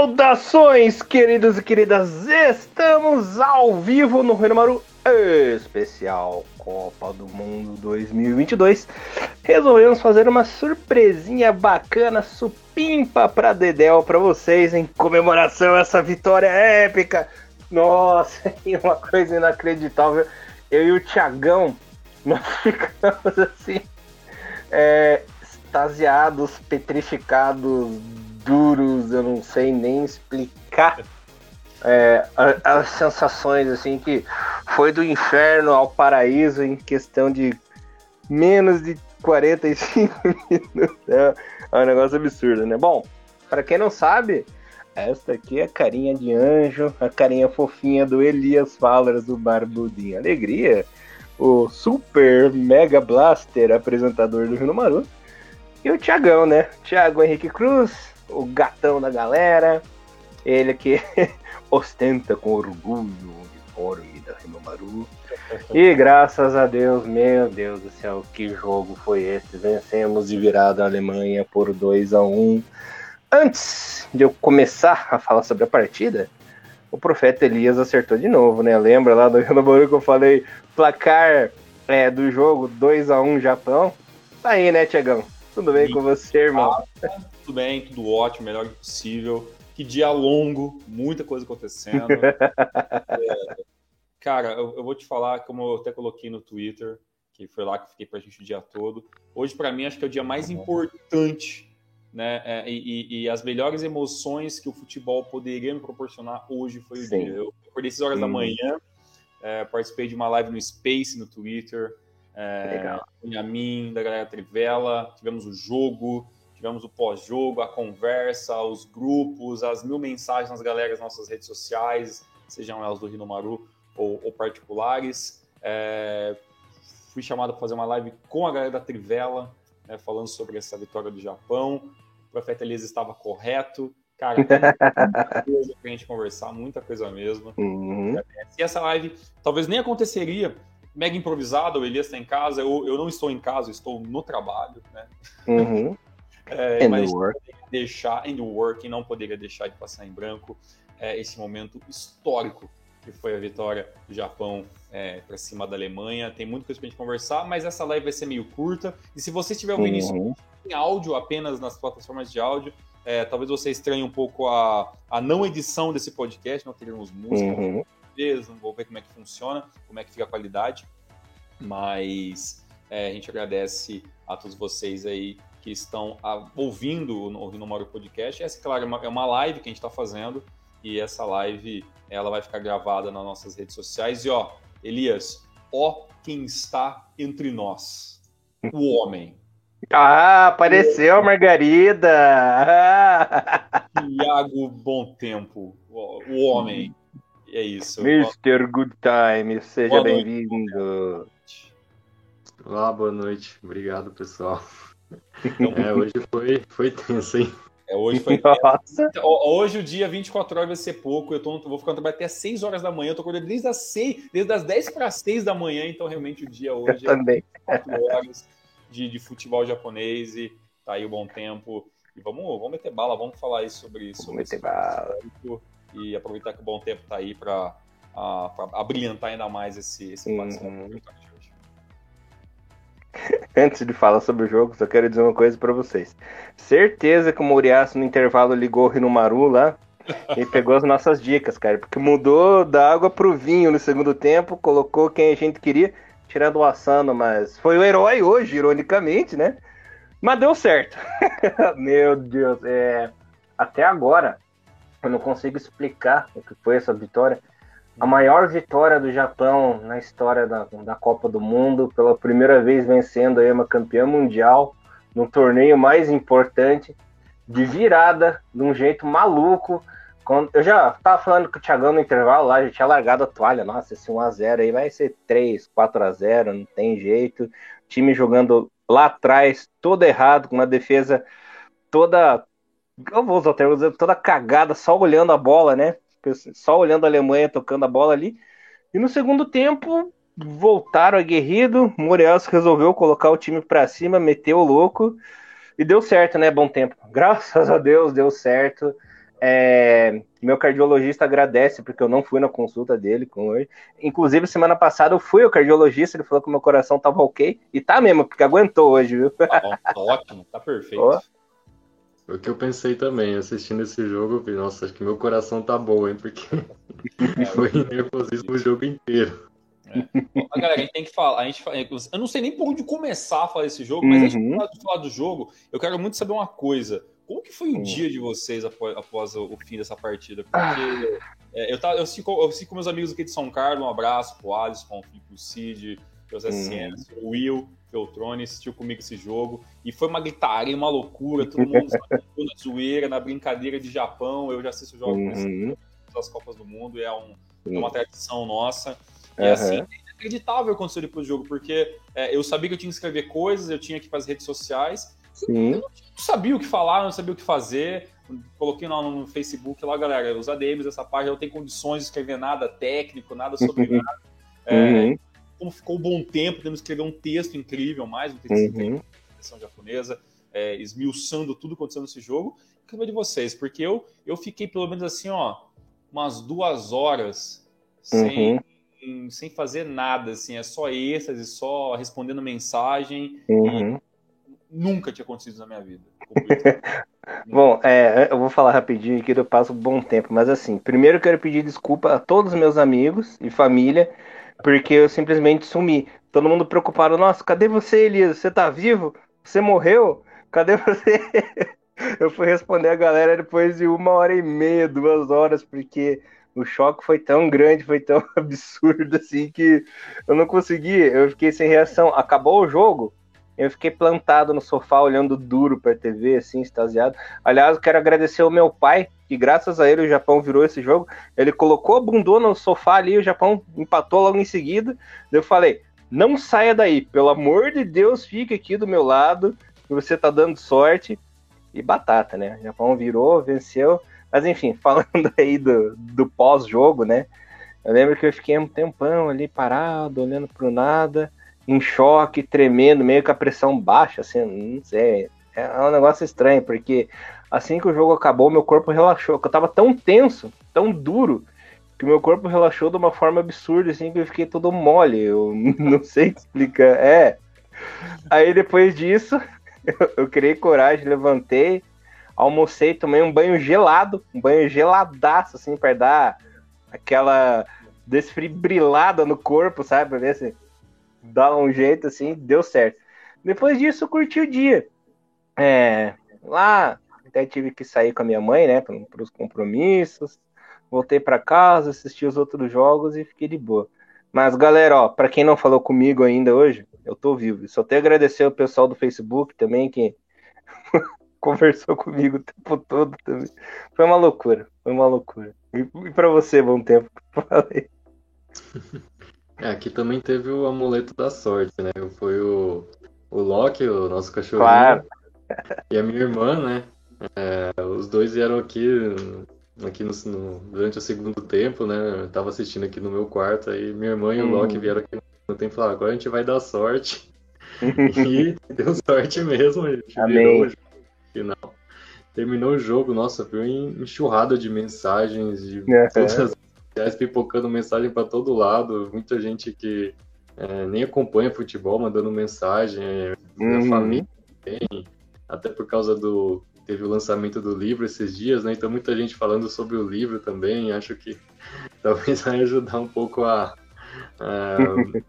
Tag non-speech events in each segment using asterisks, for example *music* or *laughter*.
Saudações, queridos e queridas! Estamos ao vivo no Renomaru Especial Copa do Mundo 2022. Resolvemos fazer uma surpresinha bacana, supimpa pra Dedel pra vocês em comemoração a essa vitória épica. Nossa, *laughs* uma coisa inacreditável. Eu e o Thiagão, nós *laughs* ficamos assim, é, extasiados, petrificados, duros, eu não sei nem explicar é, as sensações assim que foi do inferno ao paraíso em questão de menos de 45 *laughs* minutos. É, é um negócio absurdo, né? Bom, para quem não sabe, esta aqui é a carinha de anjo, a carinha fofinha do Elias Fallers do Barbudinho Alegria, o super mega blaster apresentador do Rio Maru, e o Tiagão, né? Tiago Henrique Cruz, o gatão da galera, ele que *laughs* ostenta com orgulho o uniforme da Rinomaru. E graças a Deus, meu Deus do céu, que jogo foi esse? Vencemos de virada a Alemanha por 2 a 1 Antes de eu começar a falar sobre a partida, o profeta Elias acertou de novo, né? Lembra lá do *laughs* Rinomaru que eu falei placar é, do jogo 2 a 1 Japão? Tá aí, né, Tiagão? Tudo bem Sim. com você, irmão? Tudo bem, tudo ótimo, melhor que possível. Que dia longo, muita coisa acontecendo. *laughs* é, cara, eu, eu, vou te falar, como eu até coloquei no Twitter, que foi lá que fiquei pra gente o dia todo. Hoje, para mim, acho que é o dia mais importante, né? É, e, e, as melhores emoções que o futebol poderia me proporcionar hoje foi o Sim. dia. Eu acordei 6 horas Sim. da manhã, é, participei de uma live no Space, no Twitter. É, Legal. a mim, da galera Trivela, tivemos o jogo, tivemos o pós-jogo, a conversa, os grupos, as mil mensagens nas galeras nas nossas redes sociais, sejam elas do Rino Maru ou, ou particulares. É, fui chamado para fazer uma live com a galera da Trivela, né, falando sobre essa vitória do Japão. O profeta Elias estava correto. Cara, *laughs* muita coisa para a gente conversar, muita coisa mesmo. Uhum. E essa live talvez nem aconteceria mega improvisada, o Elias está em casa, eu, eu não estou em casa, estou no trabalho, né? Uhum. É, mas deixar in the work, não poderia deixar de passar em branco é, esse momento histórico que foi a vitória do Japão é, para cima da Alemanha. Tem muita coisa para a gente conversar, mas essa live vai ser meio curta. E se você estiver ouvindo uhum. isso em áudio apenas nas plataformas de áudio, é, talvez você estranhe um pouco a, a não edição desse podcast, não teremos música, uhum. não vou ver como é que funciona, como é que fica a qualidade, mas é, a gente agradece a todos vocês aí que estão ouvindo o Rinomaro Podcast. Essa, claro, é uma, é uma live que a gente está fazendo e essa live ela vai ficar gravada nas nossas redes sociais. E ó, Elias, ó quem está entre nós, o homem. Ah, apareceu a Margarida! *laughs* Tiago Bom Tempo, o homem. É isso. Mr. Good Time, seja bem-vindo. Olá, boa noite. Obrigado, pessoal. Então, é, hoje foi, foi tenso, hein? É, hoje foi Nossa. Então, hoje o dia 24 horas vai ser pouco. Eu tô, vou ficar trabalhando até 6 horas da manhã. Eu tô acordando desde as 6, desde as 10 para 6 da manhã, então realmente o dia hoje eu é também. 4 horas de, de futebol japonês e tá aí o bom tempo. E vamos, vamos meter bala, vamos falar aí sobre isso. Vamos meter bala. E aproveitar que o bom tempo tá aí para abrilhantar ainda mais esse, esse uhum. *laughs* Antes de falar sobre o jogo, só quero dizer uma coisa para vocês. Certeza que o Moriaço no intervalo ligou o Rinumaru lá e pegou as nossas dicas, cara. Porque mudou da água pro vinho no segundo tempo, colocou quem a gente queria, tirando o Asano, mas foi o herói hoje, ironicamente, né? Mas deu certo. *laughs* Meu Deus, é... até agora eu não consigo explicar o que foi essa vitória a maior vitória do Japão na história da, da Copa do Mundo, pela primeira vez vencendo aí uma campeã mundial no torneio mais importante, de virada, de um jeito maluco. Quando, eu já tava falando com o Thiagão no intervalo lá, já tinha largado a toalha. Nossa, esse 1x0 aí vai ser 3, 4x0, não tem jeito. Time jogando lá atrás, todo errado, com uma defesa toda. Eu vou usar o termo, toda cagada, só olhando a bola, né? Só olhando a Alemanha tocando a bola ali. E no segundo tempo, voltaram aguerrido. Morelos resolveu colocar o time para cima, meteu o louco. E deu certo, né? Bom tempo. Graças a Deus deu certo. É, meu cardiologista agradece porque eu não fui na consulta dele com hoje. Inclusive, semana passada eu fui ao cardiologista, ele falou que meu coração tava ok. E tá mesmo, porque aguentou hoje, viu? Tá, tá ótimo, tá perfeito. Oh. O que eu pensei também, assistindo esse jogo, eu falei, nossa, acho que meu coração tá bom, hein? Porque é, *laughs* foi nervosismo o jogo inteiro. É. Bom, galera, a gente tem que falar. A gente, eu não sei nem por onde começar a falar desse jogo, mas antes de uhum. falar do jogo, eu quero muito saber uma coisa. Como que foi o dia de vocês após, após o, fim dessa partida? Porque ah. é, eu, tá, eu, fico, eu fico com meus amigos aqui de São Carlos, um abraço pro Alisson, pro Cid, pro Zé hum. o Will, Beltrone, assistiu comigo esse jogo. E foi uma gritaria, uma loucura, todo mundo *laughs* na zoeira, na brincadeira de Japão. Eu já assisto jogos uhum. das Copas do Mundo, é, um, é uma tradição nossa. E uhum. assim, é inacreditável acontecer depois do jogo, porque é, eu sabia que eu tinha que escrever coisas, eu tinha que ir para as redes sociais. Sim. Eu não sabia o que falar, não sabia o que fazer. Coloquei lá no Facebook, lá, galera, os ADMs dessa página não tem condições de escrever nada técnico, nada sobre uhum. *laughs* nada. É, uhum. Como ficou um bom tempo, temos que escrever um texto incrível, mais um texto uhum. incrível, japonesa, é, esmiuçando tudo acontecendo nesse jogo. Quero de vocês, porque eu, eu fiquei pelo menos assim, ó, umas duas horas sem, uhum. sem fazer nada, assim, é só êxtase, só respondendo mensagem. Uhum. nunca tinha acontecido na minha vida. *laughs* Bom, é, eu vou falar rapidinho aqui, eu passo um bom tempo, mas assim, primeiro eu quero pedir desculpa a todos os meus amigos e família, porque eu simplesmente sumi. Todo mundo preocupado, nossa, cadê você, Elias? Você tá vivo? Você morreu? Cadê você? *laughs* eu fui responder a galera depois de uma hora e meia, duas horas, porque o choque foi tão grande, foi tão *laughs* absurdo assim que eu não consegui, eu fiquei sem reação. Acabou o jogo, eu fiquei plantado no sofá olhando duro para a TV, assim, extasiado. Aliás, eu quero agradecer ao meu pai, que graças a ele o Japão virou esse jogo. Ele colocou a bundona no sofá ali, o Japão empatou logo em seguida. Eu falei: não saia daí, pelo amor de Deus, fique aqui do meu lado, você tá dando sorte. E batata, né? O Japão virou, venceu. Mas enfim, *laughs* falando aí do, do pós-jogo, né? Eu lembro que eu fiquei um tempão ali parado, olhando pro nada, em choque, tremendo, meio com a pressão baixa, assim, não sei. É um negócio estranho, porque assim que o jogo acabou, meu corpo relaxou. Eu tava tão tenso, tão duro, que meu corpo relaxou de uma forma absurda, assim, que eu fiquei todo mole. Eu *laughs* não sei explicar. É. Aí depois disso, eu, *laughs* eu criei coragem, levantei, almocei, tomei um banho gelado, um banho geladaço, assim, para dar aquela desfibrilada no corpo, sabe? Pra ver se dá um jeito, assim, deu certo. Depois disso, curti o dia. É, lá, até tive que sair com a minha mãe, né, para os compromissos. Voltei para casa, assisti os outros jogos e fiquei de boa. Mas, galera, ó, para quem não falou comigo ainda hoje, eu tô vivo. Só tenho a agradecer o pessoal do Facebook também que *laughs* conversou comigo o tempo todo também. Foi uma loucura, foi uma loucura. E, e para você, bom tempo, falei. *laughs* É, aqui também teve o amuleto da sorte, né? Foi o, o Loki, o nosso cachorro. Claro. E a minha irmã, né? É, os dois vieram aqui, aqui no, no, durante o segundo tempo, né? Eu tava assistindo aqui no meu quarto, aí minha irmã e o Loki hum. vieram aqui no tempo e falaram, agora a gente vai dar sorte. *laughs* e *laughs* deu sorte mesmo, a gente Amém. virou final. Terminou o jogo, nossa, foi uma enxurrada de mensagens de é, todas as redes pipocando mensagem para todo lado, muita gente que é, nem acompanha futebol mandando mensagem, é, uhum. família tem, até por causa do teve o lançamento do livro esses dias, né? Então muita gente falando sobre o livro também, acho que *laughs* talvez vai ajudar um pouco a, a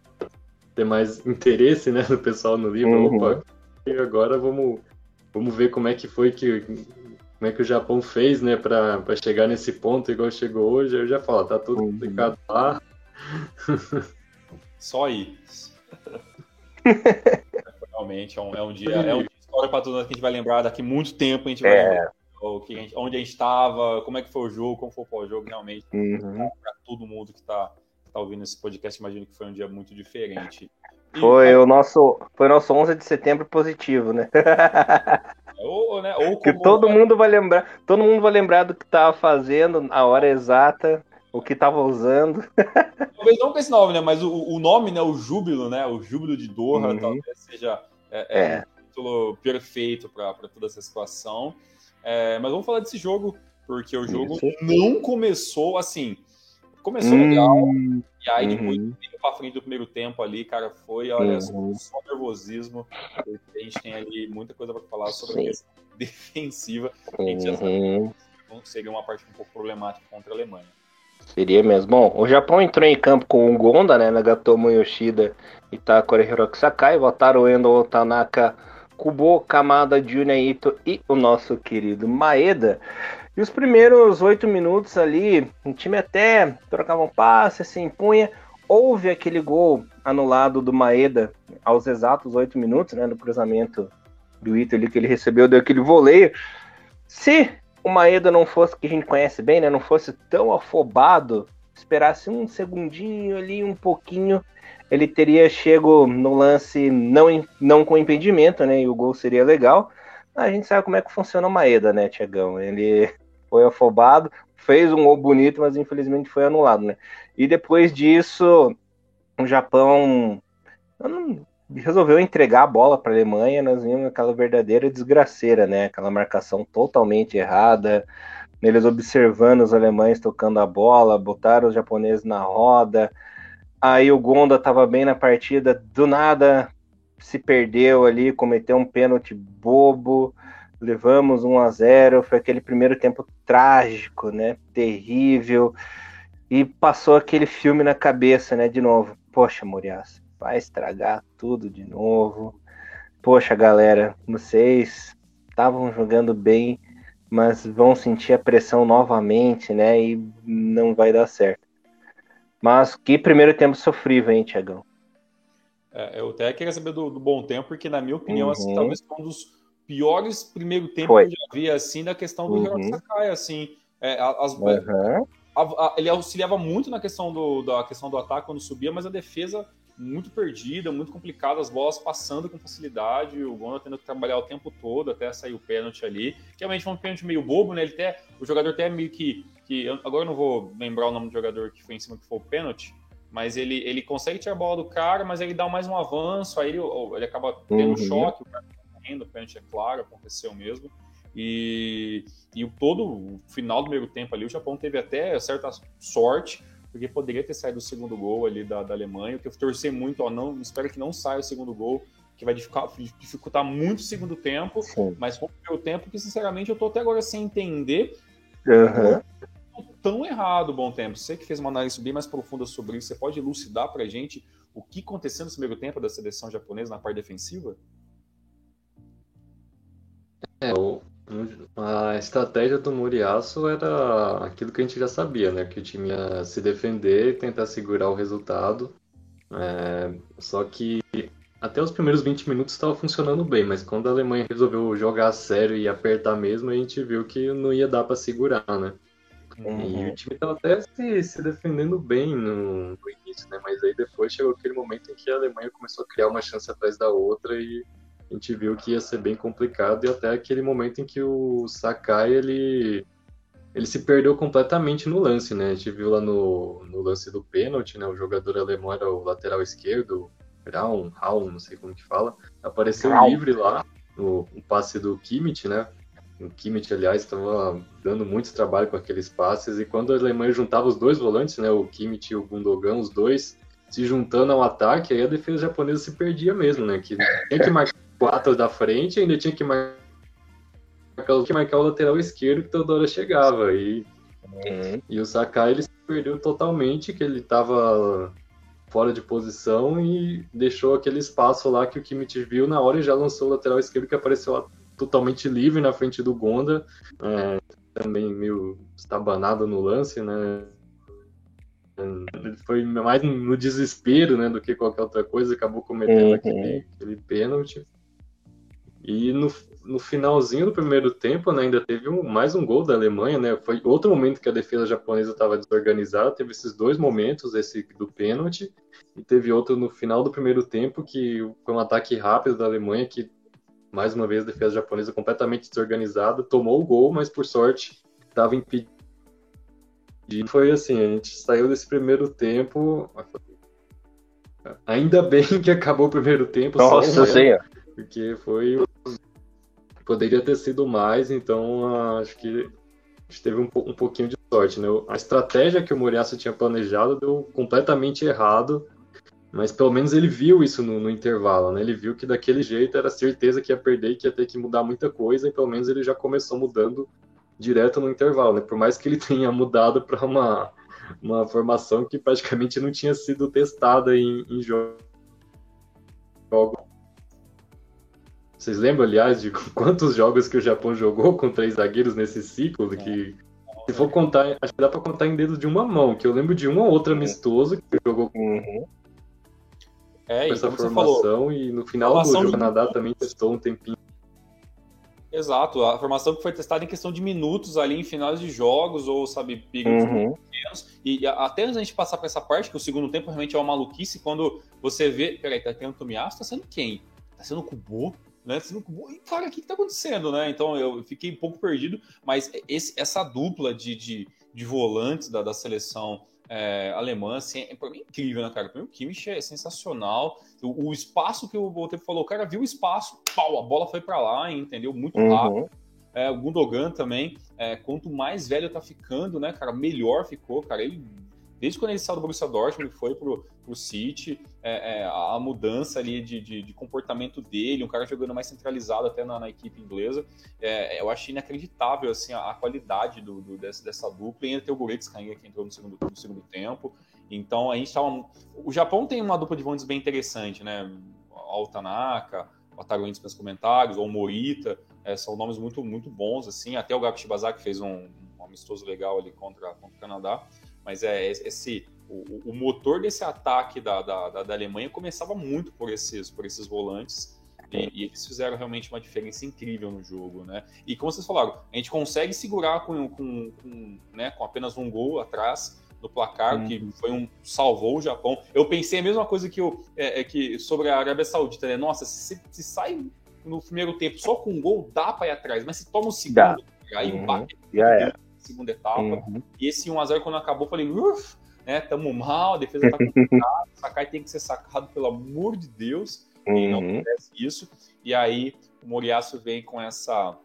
*laughs* ter mais interesse, né, do pessoal no livro. Uhum. Opa, e agora vamos vamos ver como é que foi que como é que o Japão fez, né, para chegar nesse ponto igual chegou hoje. Eu já falo, tá tudo uhum. explicado lá. Só isso. *laughs* Realmente é um, é um dia, é um dia história para todos que a gente vai lembrar daqui muito tempo. A gente vai é. o que a gente, onde a gente estava, como é que foi o jogo, como foi o jogo realmente. Uhum. Para todo mundo que está tá ouvindo esse podcast, imagino que foi um dia muito diferente. Foi o nosso, foi nosso 11 de setembro positivo, né? Ou, né, ou que todo mundo vai lembrar, todo mundo vai lembrar do que estava fazendo, a hora exata, o que estava usando. *laughs* Talvez não com esse nome, né? Mas o, o nome, né? O júbilo, né? O júbilo de Doha, uhum. talvez seja é, é, é. Título perfeito para toda essa situação. É, mas vamos falar desse jogo porque o jogo Isso. não começou assim. Começou hum, legal, e aí depois uhum. pra frente do primeiro tempo ali, cara, foi, olha, uhum. só nervosismo. A gente tem ali muita coisa para falar sobre Sim. a questão *laughs* defensiva. A gente já sabe uhum. que seria uma parte um pouco problemática contra a Alemanha. Seria mesmo. Bom, o Japão entrou em campo com o Gonda, né, Nagatomo Yoshida e Takori Hiroki Sakai, Wataru Endo Tanaka, Kubo Kamada, Junya Ito e o nosso querido Maeda. E os primeiros oito minutos ali, o time até trocava um passe, se impunha. Houve aquele gol anulado do Maeda aos exatos oito minutos, né, no cruzamento do Ito ali que ele recebeu, deu aquele voleio. Se o Maeda não fosse, que a gente conhece bem, né, não fosse tão afobado, esperasse um segundinho ali, um pouquinho, ele teria chego no lance não, não com impedimento, né, e o gol seria legal. A gente sabe como é que funciona o Maeda, né, Tiagão? Ele *laughs* foi afobado, fez um gol bonito, mas infelizmente foi anulado, né? E depois disso, o Japão resolveu entregar a bola para a Alemanha, nós vimos aquela verdadeira desgraceira, né? Aquela marcação totalmente errada, eles observando os alemães tocando a bola, botaram os japoneses na roda. Aí o Gonda estava bem na partida, do nada se perdeu ali, cometeu um pênalti bobo levamos 1 a 0 foi aquele primeiro tempo trágico, né? Terrível. E passou aquele filme na cabeça, né? De novo. Poxa, Moriaço, vai estragar tudo de novo. Poxa, galera, vocês estavam jogando bem, mas vão sentir a pressão novamente, né? E não vai dar certo. Mas que primeiro tempo sofrível, hein, Tiagão? É, eu até queria saber do, do, bom tempo, porque, na minha opinião, assim, uhum. assim, talvez foi um dos piores primeiro tempo Foi. que eu já vi, assim, da questão do uhum. Sakai, assim. É, as, uhum. a, a, ele auxiliava muito na questão do, da questão do ataque quando subia, mas a defesa muito perdida, muito complicada, as bolas passando com facilidade, o Gonda tendo que trabalhar o tempo todo até sair o pênalti ali. Realmente foi um pênalti meio bobo, né? Ele até, o jogador até meio que, que agora eu não vou lembrar o nome do jogador que foi em cima que foi o pênalti, mas ele, ele consegue tirar a bola do cara, mas ele dá mais um avanço, aí ele, ele acaba tendo uhum. um choque, o cara correndo, o pênalti é claro, aconteceu mesmo. E, e todo o final do primeiro tempo ali, o Japão teve até certa sorte, porque poderia ter saído o segundo gol ali da, da Alemanha. O que eu torcer muito, ó, não, espero que não saia o segundo gol, que vai dificultar, dificultar muito o segundo tempo, Sim. mas foi o tempo que, sinceramente, eu tô até agora sem entender uhum. Tão errado o bom tempo. Você que fez uma análise bem mais profunda sobre isso, você pode elucidar pra gente o que aconteceu no primeiro tempo da seleção japonesa na parte defensiva? É, a estratégia do Muriaço era aquilo que a gente já sabia, né? Que o time ia se defender e tentar segurar o resultado. É, só que até os primeiros 20 minutos estava funcionando bem, mas quando a Alemanha resolveu jogar a sério e apertar mesmo, a gente viu que não ia dar para segurar, né? Uhum. E o time estava até se, se, defendendo bem no, no, início, né? Mas aí depois chegou aquele momento em que a Alemanha começou a criar uma chance atrás da outra e a gente viu que ia ser bem complicado e até aquele momento em que o Sakai ele ele se perdeu completamente no lance, né? A gente viu lá no, no lance do pênalti, né? O jogador alemão era o lateral esquerdo, Raum, Raum, não sei como que fala, apareceu livre lá no, no passe do Kimmich, né? O Kimmich, aliás, estava dando muito trabalho com aqueles passes e quando a Alemanha juntava os dois volantes, né? O Kimmich e o Gundogan, os dois se juntando ao ataque, aí a defesa japonesa se perdia mesmo, né? Que tinha que marcar quatro da frente, ainda tinha que marcar, que marcar o lateral esquerdo que toda hora chegava. E, uhum. e o Sakai ele se perdeu totalmente, que ele estava fora de posição e deixou aquele espaço lá que o Kimmich viu na hora e já lançou o lateral esquerdo que apareceu lá totalmente livre na frente do Gonda. É, também meio estabanado no lance, né? Ele foi mais no desespero, né, do que qualquer outra coisa, acabou cometendo uhum. aquele, aquele pênalti. E no, no finalzinho do primeiro tempo, né, ainda teve um, mais um gol da Alemanha, né? Foi outro momento que a defesa japonesa estava desorganizada. Teve esses dois momentos, esse do pênalti, e teve outro no final do primeiro tempo, que foi um ataque rápido da Alemanha, que mais uma vez a defesa japonesa completamente desorganizada, tomou o gol, mas por sorte estava impedido. E foi assim, a gente saiu desse primeiro tempo. Ainda bem que acabou o primeiro tempo. Nossa Senhora! Porque foi poderia ter sido mais, então acho que a gente teve um, um pouquinho de sorte, né? A estratégia que o Moriaço tinha planejado deu completamente errado, mas pelo menos ele viu isso no, no, intervalo, né? Ele viu que daquele jeito era certeza que ia perder, que ia ter que mudar muita coisa, e pelo menos ele já começou mudando direto no intervalo, né? Por mais que ele *laughs* tenha mudado para uma, uma formação que praticamente não tinha sido testada em, em jogo. Vocês lembram, aliás, de *laughs* quantos jogos que o Japão jogou com três zagueiros nesse ciclo? Que, se for contar, acho que dá para contar em dedos de uma mão, que eu lembro de um ou outro amistoso que jogou com, uhum. É, com essa formação, e no final do Canadá de... também testou um tempinho Exato, a formação que foi testada em questão de minutos ali em finais de jogos ou, sabe, períodos uhum. menos. E até antes da gente passar para essa parte, que o segundo tempo realmente é uma maluquice, quando você vê, peraí, tá tendo Tomiasso, tá sendo quem? Tá sendo o Kubo? Né? Tá sendo Kubo? E, cara, o que, que tá acontecendo, né? Então eu fiquei um pouco perdido, mas esse, essa dupla de, de, de volantes da, da seleção é, alemã, assim, é, para mim é incrível, né, cara? Para mim o Kimmich é sensacional. O, o espaço que o Botelho falou, o cara viu o espaço, pau, a bola foi para lá, entendeu? Muito uhum. rápido. É, o Gundogan também, é, quanto mais velho tá ficando, né, cara, melhor ficou, cara. Ele desde quando ele saiu do Borussia Dortmund, foi pro, pro City, é, é, a mudança ali de, de, de, comportamento dele, um cara jogando mais centralizado até na, na equipe inglesa, é, eu achei inacreditável, assim, a, a qualidade do, do, dessa, dessa dupla, e ainda tem o Goretzka que entrou no segundo, no segundo tempo, então a gente tava... O Japão tem uma dupla de volantes bem interessante, né, o Tanaka, o Ataru nos comentários, ou Morita, é, são nomes muito, muito bons, assim, até o Gaku Shibazaki fez um, um amistoso legal ali contra, contra o Canadá, mas é esse o, o motor desse ataque da, da, da, Alemanha começava muito por esses, por esses volantes. E, e, eles fizeram realmente uma diferença incrível no jogo, né? E como vocês falaram, a gente consegue segurar com, com, com, né, com apenas um gol atrás no placar, uhum. que foi um salvou o Japão. Eu pensei a mesma coisa que, eu, é, é que sobre a Arábia Saudita, né? Nossa, se, se, sai no primeiro tempo só com um gol, dá para ir atrás, mas se toma o segundo, dá. aí uhum. bate. Já era segunda etapa. Uhum. E esse 1x0, quando acabou, eu falei, uff, né, tamo mal, a defesa tá complicada, *laughs* Sakai tem que ser sacado, pelo amor de Deus, uhum. e não uhum. acontece isso. E aí o Moriaço vem com essa.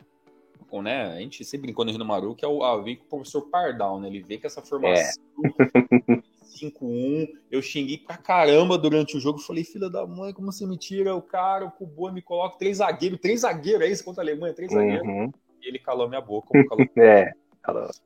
Com, né, a gente sempre brincou no Rio Maru, que é o, a, vem com o professor Pardal, né? Ele vê que essa formação. É. *laughs* 5-1, eu xinguei pra caramba durante o jogo. Falei, filha da mãe, como você me tira o cara, o Kubo me coloca três zagueiros, três zagueiros, é isso contra a Alemanha, três uhum. zagueiros. E ele calou minha boca, como calou. *laughs* é.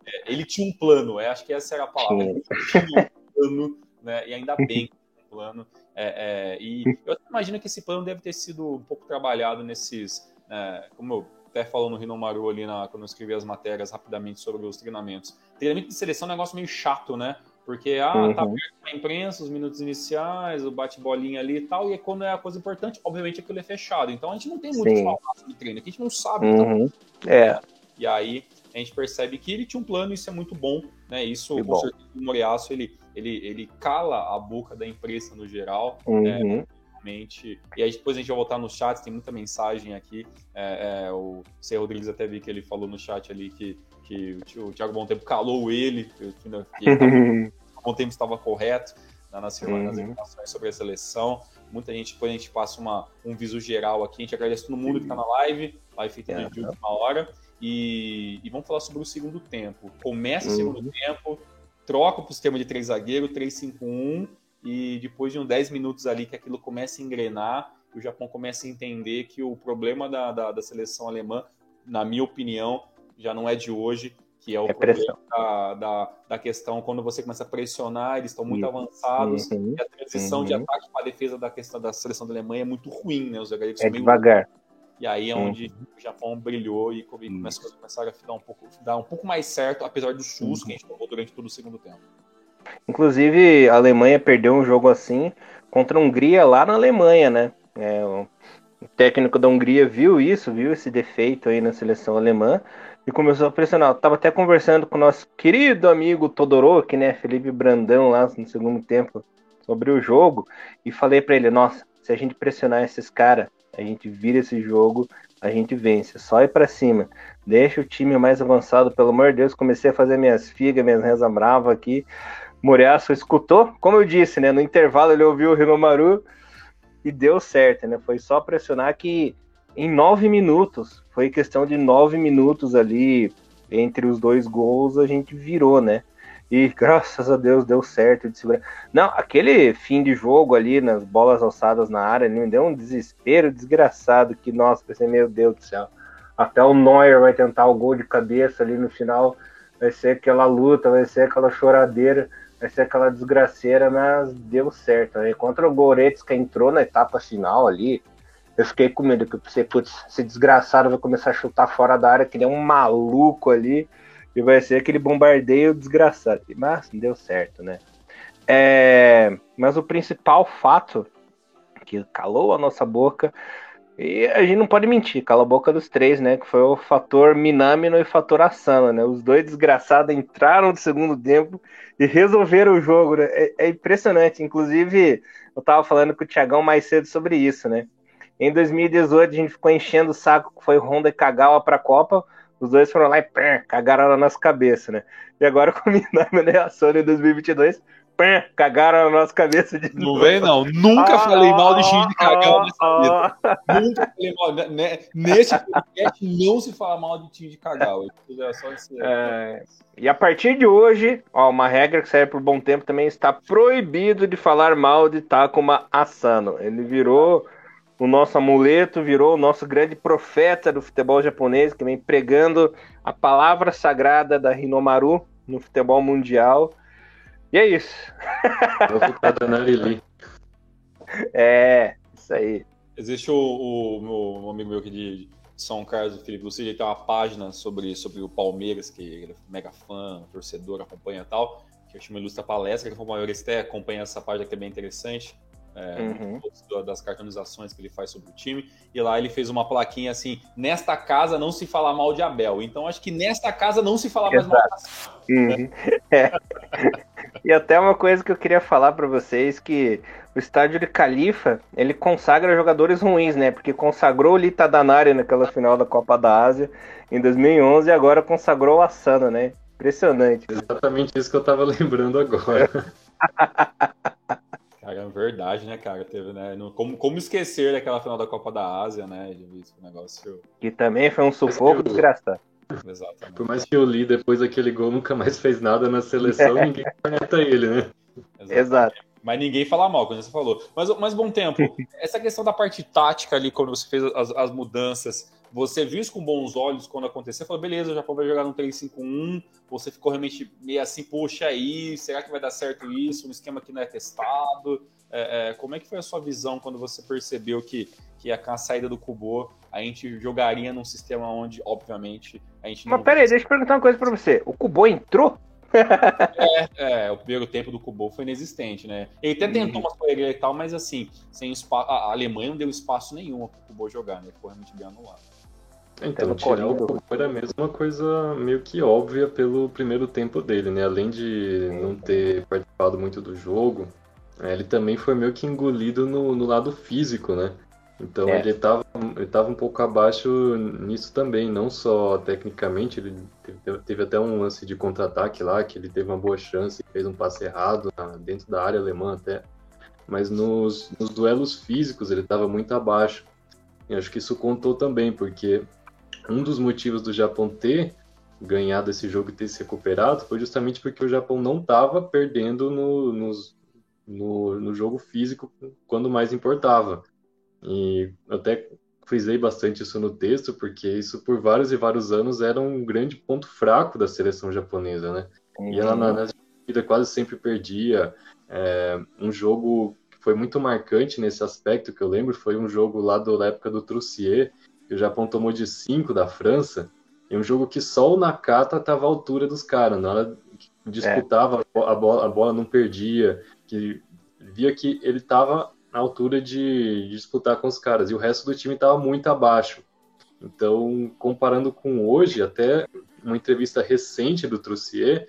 É, ele tinha um plano, é, acho que essa era a palavra. Ele tinha um plano, né, e ainda bem que tinha um plano. É, é, e eu imagino que esse plano deve ter sido um pouco trabalhado nesses, né, como eu até falou no Rinomaru ali na, quando eu escrevi as matérias rapidamente sobre os treinamentos. Treinamento de seleção é um negócio meio chato, né? Porque, ah, uhum. tá aberto a imprensa, os minutos iniciais, o bate-bolinha ali e tal, e quando é a coisa importante, obviamente aquilo é fechado. Então a gente não tem muito Sim. falar sobre treino, a gente não sabe. Uhum. Então, é. E aí a gente percebe que ele tinha um plano, isso é muito bom, né? Isso, que com bom. certeza, o Moriaço, ele, ele, ele cala a boca da imprensa no geral, né? uhum. Realmente. E aí depois a gente vai voltar no chat, tem muita mensagem aqui. É, é, o C. Rodrigues até vi que ele falou no chat ali que, que o Thiago Bom Tempo calou ele, que, o Bom Tempo estava correto né, nas, uhum. nas informações sobre a seleção. Muita gente, depois a gente passa uma, um viso geral aqui. A gente agradece todo mundo que está na live, live feita é, de última hora. E, e, vamos falar sobre o segundo tempo. Começa o segundo uhum. tempo, troca para o sistema de três zagueiros, 3-5-1, e depois de uns 10 minutos ali que aquilo começa a engrenar, o Japão começa a entender que o problema da, da, da seleção alemã, na minha opinião, já não é de hoje, que é o é problema da, da, da, questão quando você começa a pressionar, eles estão muito avançados, uhum. e a transição uhum. de ataque para a defesa da questão da seleção da Alemanha é muito ruim, né? Os é devagar. E aí é onde uhum. o Japão brilhou e começou, começaram a dar um, pouco, dar um pouco mais certo, apesar do susto uhum. que a gente tomou durante todo o segundo tempo. Inclusive, a Alemanha perdeu um jogo assim contra a Hungria lá na Alemanha, né? É, o técnico da Hungria viu isso, viu esse defeito aí na seleção alemã e começou a pressionar. Eu tava até conversando com o nosso querido amigo Todoroki, né? Felipe Brandão lá no segundo tempo sobre o jogo e falei para ele: nossa, se a gente pressionar esses caras a gente vira esse jogo, a gente vence. Só ir para cima. Deixa o time mais avançado, pelo amor de Deus. Comecei a fazer minhas figas, minhas rezas bravas aqui. Moriaço escutou, como eu disse, né? No intervalo ele ouviu o Rinomaru e deu certo, né? Foi só pressionar que em nove minutos, foi questão de nove minutos ali, entre os dois gols a gente virou, né? E graças a Deus deu certo de segurar. Não, aquele fim de jogo ali, nas bolas alçadas na área, me deu um desespero desgraçado que, nossa, pensei, meu Deus do céu. Até o Neuer vai tentar o gol de cabeça ali no final. Vai ser aquela luta, vai ser aquela choradeira, vai ser aquela desgraceira, mas deu certo. Né? Contra o Goretzka entrou na etapa final ali. Eu fiquei com medo que eu putz, esse desgraçado vai começar a chutar fora da área, que nem um maluco ali e vai ser aquele bombardeio desgraçado. Mas deu certo, né? É, mas o principal fato que calou a nossa boca, e a gente não pode mentir, calou a boca dos três, né? Que foi o fator Minamino e o fator Asano, né? Os dois desgraçados entraram no segundo tempo e resolveram o jogo, né? É, é impressionante. Inclusive, eu tava falando com o Thiagão mais cedo sobre isso, né? Em 2018 a gente ficou enchendo o saco que foi Honda e Kagawa para a Copa os dois foram lá e pã, cagaram na nossa cabeça, né? E agora *laughs* com a Sony em 2022, pã, cagaram na nossa cabeça de novo. Não vem, não. Nunca ah, falei mal de X de cagar nessa ah, vida. Nunca falei mal. Né, né? Nesse podcast não se fala mal de time de cagar. É, e a partir de hoje, ó, uma regra que serve por bom tempo também está proibido de falar mal de Takuma Asano. Ele virou o nosso amuleto, virou o nosso grande profeta do futebol japonês, que vem pregando a palavra sagrada da Hinomaru no futebol mundial. E é isso. é, isso aí. Existe o, o meu um amigo meu aqui de São Carlos, o Felipe Lucide, ele tem uma página sobre, sobre o Palmeiras, que ele é mega fã, torcedor, acompanha e tal, que eu chamo Ilustra Palestra, que foi o maior até acompanha essa página que é bem interessante é, uhum. das cartonizações que ele faz sobre o time. E lá ele fez uma plaquinha assim: nesta casa não se fala mal de Abel. Então acho que nesta casa não se fala mais mal de uhum. *laughs* é. E até uma coisa que eu queria falar para vocês que o estádio de Califa ele consagra jogadores ruins, né? Porque consagrou o Lita Danari naquela final da Copa da Ásia em 2011 e agora consagrou o Asano, né? Impressionante. Exatamente isso que eu tava *laughs* lembrando agora. *laughs* É verdade, né, cara? Teve, né? Como, como esquecer daquela final da Copa da Ásia, né? De um negócio. Que também foi um sufoco desgraçado. Exatamente. Por mais que eu li depois daquele gol nunca mais fez nada na seleção, *laughs* ninguém conecta ele, né? Exatamente. Exato. Mas ninguém fala mal, como você falou. Mas, mas bom tempo, *laughs* essa questão da parte tática ali, quando você fez as, as mudanças, você viu isso com bons olhos quando aconteceu? Falou, beleza, o Japão vai jogar no 3-5-1. Você ficou realmente meio assim, poxa, aí, será que vai dar certo isso? Um esquema que não é testado. É, é, como é que foi a sua visão quando você percebeu que, que a, a saída do Kubo a gente jogaria num sistema onde, obviamente, a gente não. Mas peraí, deixa eu perguntar uma coisa pra você. O Kubo entrou? *laughs* é, é, o primeiro tempo do Kubo foi inexistente, né? Ele até tentou uhum. umas correrias e tal, mas assim, sem espaço, a Alemanha não deu espaço nenhum pro Kubo jogar, né? Ele ficou realmente bem anulado. Então, tirar o Kubo era mesmo uma coisa meio que óbvia pelo primeiro tempo dele, né? Além de não ter participado muito do jogo, é, ele também foi meio que engolido no, no lado físico, né? Então é. ele estava ele tava um pouco abaixo nisso também, não só tecnicamente, ele teve, teve até um lance de contra-ataque lá, que ele teve uma boa chance, fez um passe errado dentro da área alemã até, mas nos, nos duelos físicos ele estava muito abaixo. E acho que isso contou também, porque um dos motivos do Japão ter ganhado esse jogo e ter se recuperado foi justamente porque o Japão não estava perdendo no, nos, no, no jogo físico quando mais importava. E eu até frisei bastante isso no texto, porque isso por vários e vários anos era um grande ponto fraco da seleção japonesa, né? Uhum. E ela na, na vida quase sempre perdia. É, um jogo que foi muito marcante nesse aspecto que eu lembro foi um jogo lá da época do Trussier, que o Japão tomou de 5 da França, e um jogo que só o Nakata estava à altura dos caras, na hora que disputava é. a, bola, a bola não perdia, que via que ele estava à altura de, de, disputar com os caras, e o resto do time estava muito abaixo. Então, comparando com hoje, até uma entrevista recente do Trussier,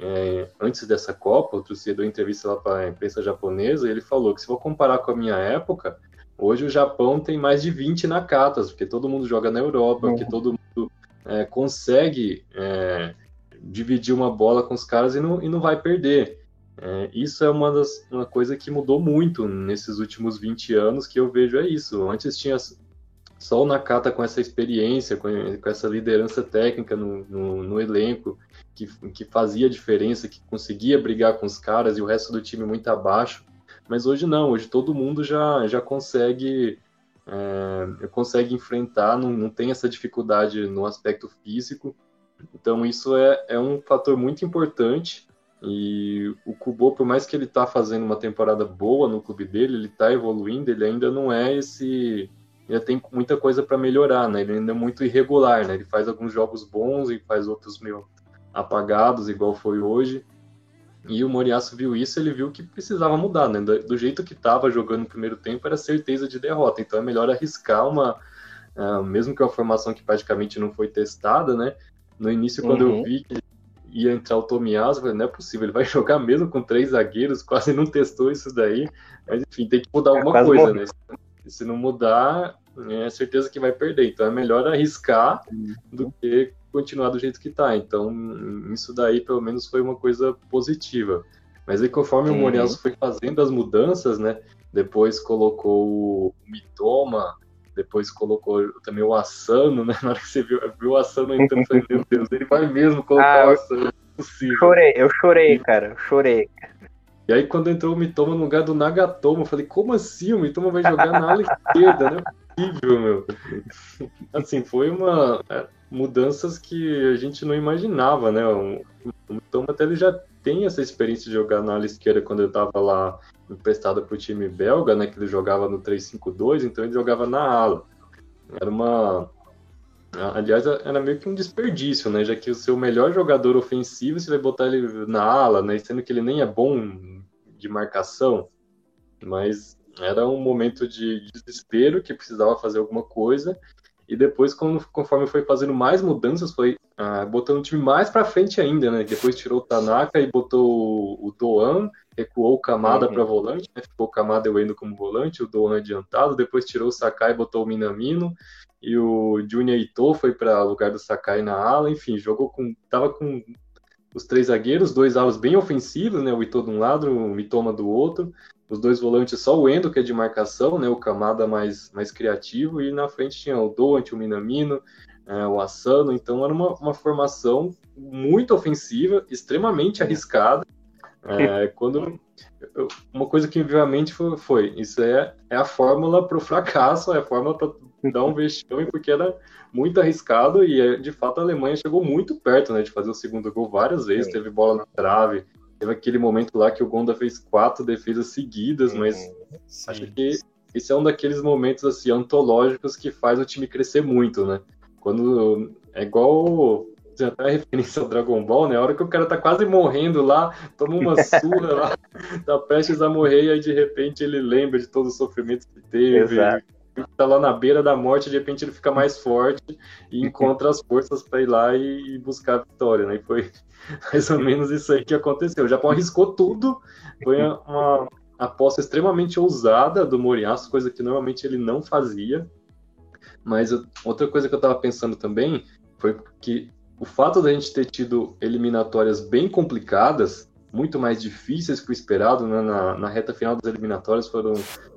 é, antes dessa Copa, o Trussier deu entrevista lá para a imprensa japonesa, e ele falou que se for comparar com a minha época, Hoje o Japão tem mais de 20 Nakatas, porque todo mundo joga na Europa, porque todo mundo é, consegue é, dividir uma bola com os caras e não, e não vai perder. É, isso é uma, das, uma coisa que mudou muito nesses últimos 20 anos que eu vejo é isso. Antes tinha só o Nakata com essa experiência, com, com essa liderança técnica no, no, no, elenco, que, que fazia diferença, que conseguia brigar com os caras e o resto do time muito abaixo. Mas hoje não, hoje todo mundo já, já consegue é, consegue enfrentar, não, não tem essa dificuldade no aspecto físico. Então isso é, é um fator muito importante e o Kubo, por mais que ele está fazendo uma temporada boa no clube dele, ele está evoluindo, ele ainda não é esse ainda tem muita coisa para melhorar, né? Ele ainda é muito irregular, né? Ele faz alguns jogos bons e faz outros meio apagados, igual foi hoje. E o Moriaço viu isso, ele viu que precisava mudar, né? Do jeito que estava jogando no primeiro tempo, era certeza de derrota. Então é melhor arriscar uma, uh, mesmo que é uma formação que praticamente não foi testada, né? No início, quando uhum. eu vi que ia entrar o Tomiaso, eu falei, não é possível, ele vai *laughs* jogar mesmo com três zagueiros, quase não testou isso daí. Mas enfim, tem que mudar é alguma coisa, morreu. né? Se não mudar, é certeza que vai perder. Então é melhor arriscar do que continuar do jeito que está. Então isso daí pelo menos foi uma coisa positiva. Mas aí conforme uhum. o Moriel foi fazendo as mudanças, né? Depois colocou o Mitoma, depois colocou também o Asano, né? *laughs* Na hora que você viu, viu o Asano entrando, eu falei, meu Deus, ele vai mesmo colocar ah, o Asano. É possível. Chorei, eu chorei, cara, eu chorei. E aí, quando entrou o Mitoma no lugar do Nagatomo, eu falei, como assim? O Mitoma vai jogar na ala esquerda, não é possível, meu. *laughs* Assim, foi uma mudanças que a gente não imaginava, né? O, Mitoma até ele já tem essa experiência de jogar na ala esquerda quando eu tava lá emprestado pro time belga, né? Que ele jogava no 3-5-2, então ele jogava na ala. Era uma Aliás, era meio que um desperdício, né? Já que o seu melhor jogador ofensivo, você vai botar ele na ala, né? Sendo que ele nem é bom de marcação. Mas era um momento de desespero que precisava fazer alguma coisa. E depois, conforme foi fazendo mais mudanças, foi ah, botando o time mais para frente ainda, né? Depois tirou o Tanaka e botou o Doan, recuou o Kamada uhum. para volante, né? ficou o Kamada eu indo como volante, o Doan adiantado. Depois tirou o Sakai e botou o Minamino e o Junior Ito foi para lugar do Sakai na ala, enfim, jogou com tava com os três zagueiros, dois alas bem ofensivos, né, o Ito de um lado, o Mitoma do outro, os dois volantes só o Endo que é de marcação, né, o Kamada mais mais criativo. E na frente tinha o Doant, o Minamino, é, o Asano, então era uma, uma formação muito ofensiva, extremamente arriscada. É, *laughs* quando uma coisa que me veio à mente foi, foi isso é, é a fórmula para o fracasso, é a fórmula um vexame, porque era muito arriscado e, é, de fato, a Alemanha chegou muito perto né, de fazer o segundo gol várias vezes, Sim. teve bola na trave, teve aquele momento lá que o Gonda fez quatro defesas seguidas, mas Sim. acho que esse é um daqueles momentos assim antológicos que faz o time crescer muito, né? Quando é igual até *laughs* a referência ao Dragon Ball, né? A hora que o cara tá quase morrendo lá, toma uma *laughs* surra lá, tá prestes a morrer, e aí de repente ele lembra de todo o sofrimento que teve. Exato tá lá na beira da morte, de repente ele fica mais forte e encontra as forças para ir lá e, buscar a vitória, né? E foi *laughs* mais ou menos isso aí que aconteceu. O Japão arriscou tudo, foi uma aposta extremamente ousada do Moriaço, coisa que normalmente ele não fazia. Mas outra coisa que eu estava pensando também foi que o fato da gente ter tido eliminatórias bem complicadas muito mais difíceis que o esperado né? na, na, reta final das eliminatórias. Foram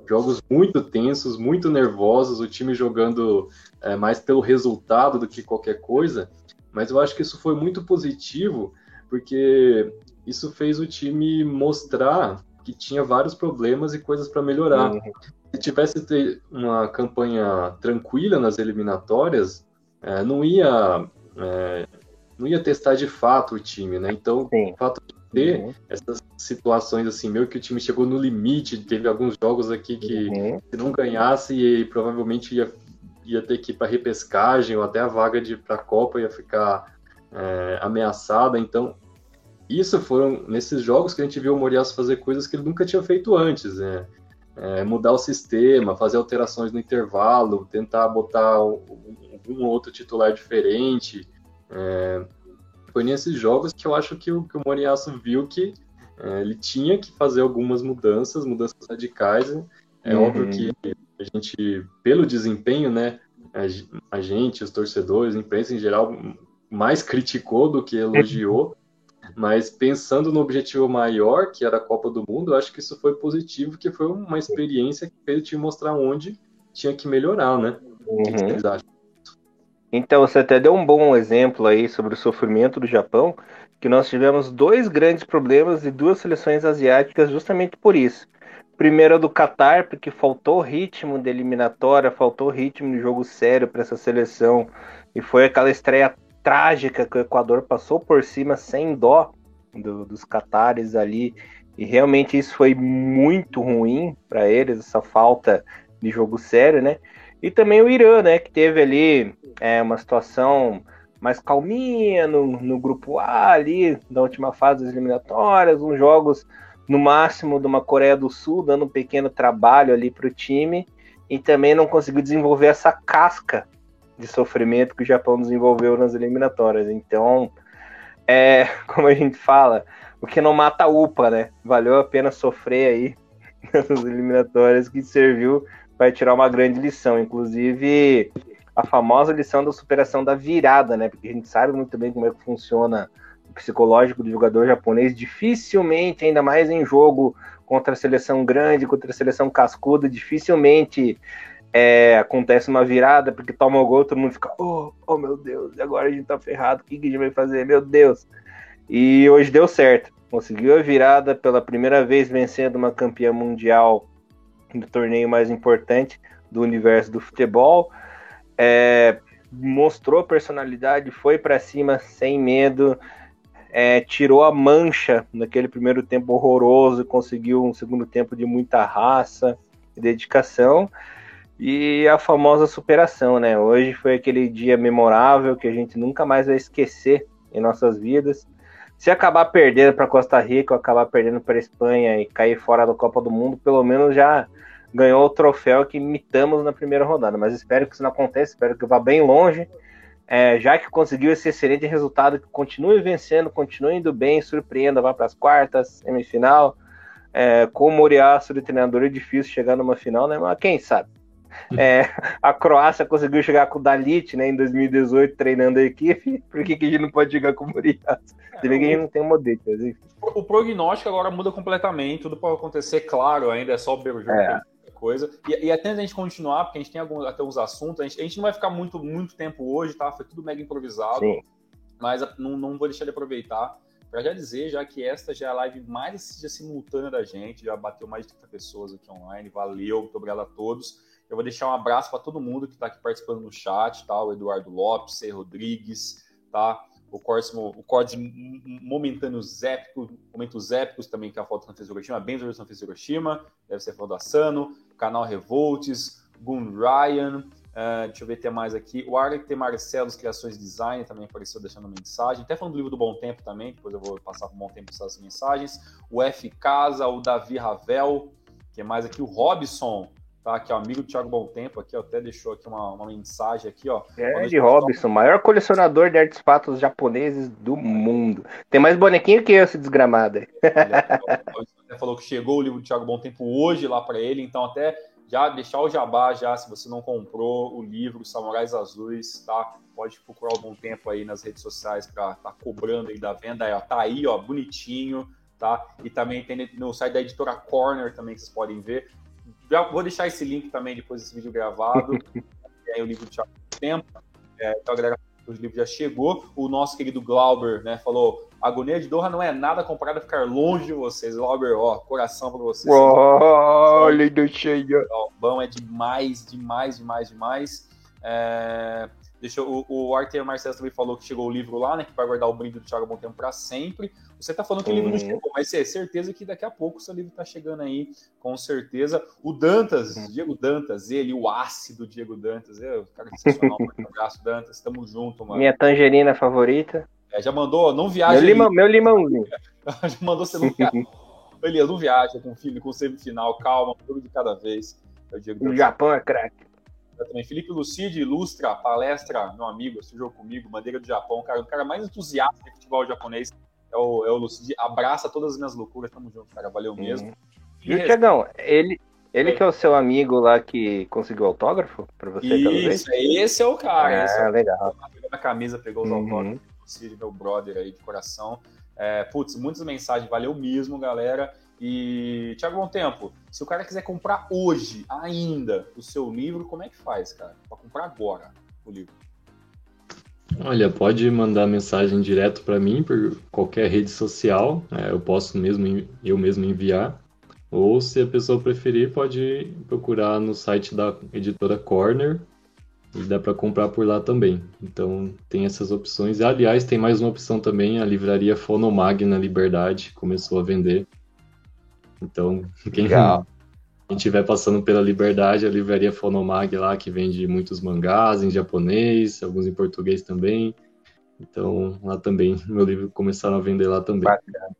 jogos muito tensos, muito nervosos, o time jogando é, mais pelo resultado do que qualquer coisa. Mas eu acho que isso foi muito positivo, porque isso fez o time mostrar que tinha vários problemas e coisas para melhorar. Uhum. Se tivesse uma campanha tranquila nas eliminatórias, é, não ia é, não ia testar de fato o time, né? Então, Sim. o fato de ter uhum. essas situações assim, meio que o time chegou no limite, teve alguns jogos aqui que uhum. se não ganhasse, provavelmente ia, ia ter que ir para repescagem ou até a vaga de para a Copa ia ficar é, ameaçada. Então, isso foram nesses jogos que a gente viu o Moriaço fazer coisas que ele nunca tinha feito antes, né? É, mudar o sistema, fazer alterações no intervalo, tentar botar um, um outro titular diferente. É, foi nesses jogos que eu acho que o, que o Moriaço viu que é, ele tinha que fazer algumas mudanças, mudanças radicais. É uhum. óbvio que a gente, pelo desempenho, né, a, gente, os torcedores, a imprensa em geral, mais criticou do que elogiou. *laughs* Mas pensando no objetivo maior, que era a Copa do Mundo, eu acho que isso foi positivo, que foi uma experiência que fez o time mostrar onde tinha que melhorar, né? Uhum. O que vocês acham? Então, você até deu um bom exemplo aí sobre o sofrimento do Japão, que nós tivemos dois grandes problemas e duas seleções asiáticas justamente por isso. Primeiro do Qatar, porque faltou ritmo de eliminatória, faltou ritmo de jogo sério para essa seleção, e foi aquela estreia trágica que o Equador passou por cima sem dó do, dos Qatares ali, e realmente isso foi muito ruim para eles, essa falta de jogo sério, né? E também o Irã, né, que teve ali é, uma situação mais calminha no, no grupo A ali, da última fase das eliminatórias, uns jogos no máximo de uma Coreia do Sul, dando um pequeno trabalho ali para o time, e também não conseguiu desenvolver essa casca de sofrimento que o Japão desenvolveu nas eliminatórias. Então, é, *laughs* como a gente fala, o que não mata upa, né? Valeu a pena sofrer aí *laughs* nas eliminatórias que serviu vai tirar uma grande lição. Inclusive, a famosa lição da superação da virada, né? Porque a gente sabe muito bem como é que funciona o psicológico do jogador japonês. Dificilmente, ainda mais em jogo contra a seleção grande, contra a seleção cascuda, dificilmente é, acontece uma virada, porque toma o gol, todo mundo fica, oh, oh meu Deus, agora a gente tá ferrado, o que a gente vai fazer? Meu Deus. E hoje deu certo. Conseguiu a virada pela primeira vez vencendo uma campeã mundial do torneio mais importante do universo do futebol. É, mostrou personalidade, foi para cima sem medo, é, tirou a mancha naquele primeiro tempo horroroso, conseguiu um segundo tempo de muita raça e dedicação. E a famosa superação, né? Hoje foi aquele dia memorável que a gente nunca mais vai esquecer em nossas vidas. Se acabar perdendo para Costa Rica ou acabar perdendo para Espanha e cair fora da Copa do Mundo, pelo menos já ganhou o troféu que imitamos na primeira rodada. Mas espero que isso não aconteça, espero que vá bem longe. É, já que conseguiu esse excelente resultado, que continue vencendo, continue indo bem, surpreenda, vá para as quartas, semifinal. É, com o Moriaço de treinador é difícil chegar numa final, né? Mas quem sabe? É, a Croácia conseguiu chegar com o Dalit né, em 2018, treinando a equipe. Por que, que a gente não pode chegar com o Moriaço? Se bem que a gente não tem mas enfim. O prognóstico agora muda completamente, tudo pode acontecer, claro, ainda é só o jogo. É coisa. E, e, até a gente continuar, porque a gente tem alguns, até uns assuntos, a gente, a gente, não vai ficar muito, muito tempo hoje, tá? Foi tudo mega improvisado. Sim. Mas não, não vou deixar de aproveitar para já dizer, já que esta já é a live mais simultânea da gente, já bateu mais de 30 pessoas aqui online. Valeu, muito obrigado a todos. Eu vou deixar um abraço para todo mundo que está aqui participando no chat, tá? O Eduardo Lopes, C. Rodrigues, tá? o cortes, o cortes momentâneos épicos, momentos épicos também que a foto não fez Hiroshima, bem não fez Hiroshima, deve ser foto da Sano, canal Revolts, Gun Ryan, uh, deixa eu ver ter mais aqui, o tem Marcelos Criações Design também apareceu deixando mensagem, até falando do livro do Bom Tempo também, depois eu vou passar para o Bom Tempo essas mensagens, o F Casa, o Davi Ravel, que é mais aqui, o Robson, tá? Que é amigo do Thiago Bom Tempo aqui, ó, até deixou aqui uma, uma mensagem aqui, ó. É, de Robson, maior colecionador de artefatos japoneses do mundo. Tem mais bonequinho que eu, esse desgramado *laughs* até falou que chegou o livro do Thiago Bom Tempo hoje lá para ele, então até já deixar o jabá já, se você não comprou o livro Samurais Azuis, tá? Pode procurar o Bom Tempo aí nas redes sociais para tá cobrando aí da venda, aí, ó, tá aí, ó, bonitinho, tá? E também tem no site da editora Corner também que vocês podem ver. Vou deixar esse link também depois desse vídeo gravado. *laughs* é o livro do Thiago Tempo. É, então a galera o livro já chegou. O nosso querido Glauber, né, falou: agonia de Doha não é nada comparado a ficar longe de vocês. Glauber, ó, coração para vocês. Olha, do cheio. Bom, é demais, demais, demais, demais. É... Deixa o, o Arthur Marcelo também falou que chegou o livro lá, né? Que vai guardar o brinde do Thiago Bom Tempo para sempre. Você tá falando que o livro não uhum. chegou, mas é certeza que daqui a pouco o seu livro tá chegando aí, com certeza. O Dantas, uhum. Diego Dantas, ele, o ácido Diego Dantas, é o cara sensacional. *laughs* um abraço, Dantas, tamo junto, mano. Minha tangerina favorita. É, já mandou, não viaja. Meu, limão, meu limãozinho. *laughs* já mandou você não viaja. *laughs* Elias, não viaja com filho, com semifinal, calma, tudo de cada vez. É o, o Japão é craque também. Felipe Lucide ilustra, palestra, meu amigo, estudou comigo, Bandeira do Japão, cara, o cara mais entusiasta de futebol japonês é o, é o Lucide. Abraça todas as minhas loucuras, tamo junto, cara, valeu mesmo. E, e o Tiagão, ele, ele que é o seu amigo lá que conseguiu autógrafo pra você? Isso, esse é o cara. Ah, esse é o legal. Pegou a camisa, pegou os uhum. autógrafos, Lucide, meu brother aí de coração. É, putz, muitas mensagens, valeu mesmo, galera. E, Thiago Bom Tempo, se o cara quiser comprar hoje ainda o seu livro, como é que faz, cara? Para comprar agora o livro. Olha, pode mandar mensagem direto para mim por qualquer rede social, é, eu posso mesmo eu mesmo enviar. Ou se a pessoa preferir, pode procurar no site da editora Corner e dá para comprar por lá também. Então tem essas opções. Aliás, tem mais uma opção também, a livraria Fonomag na Liberdade começou a vender. Então, *laughs* quem. Quem estiver passando pela Liberdade, a livraria Fonomag lá, que vende muitos mangás em japonês, alguns em português também. Então, lá também, meu livro começaram a vender lá também. Bacana.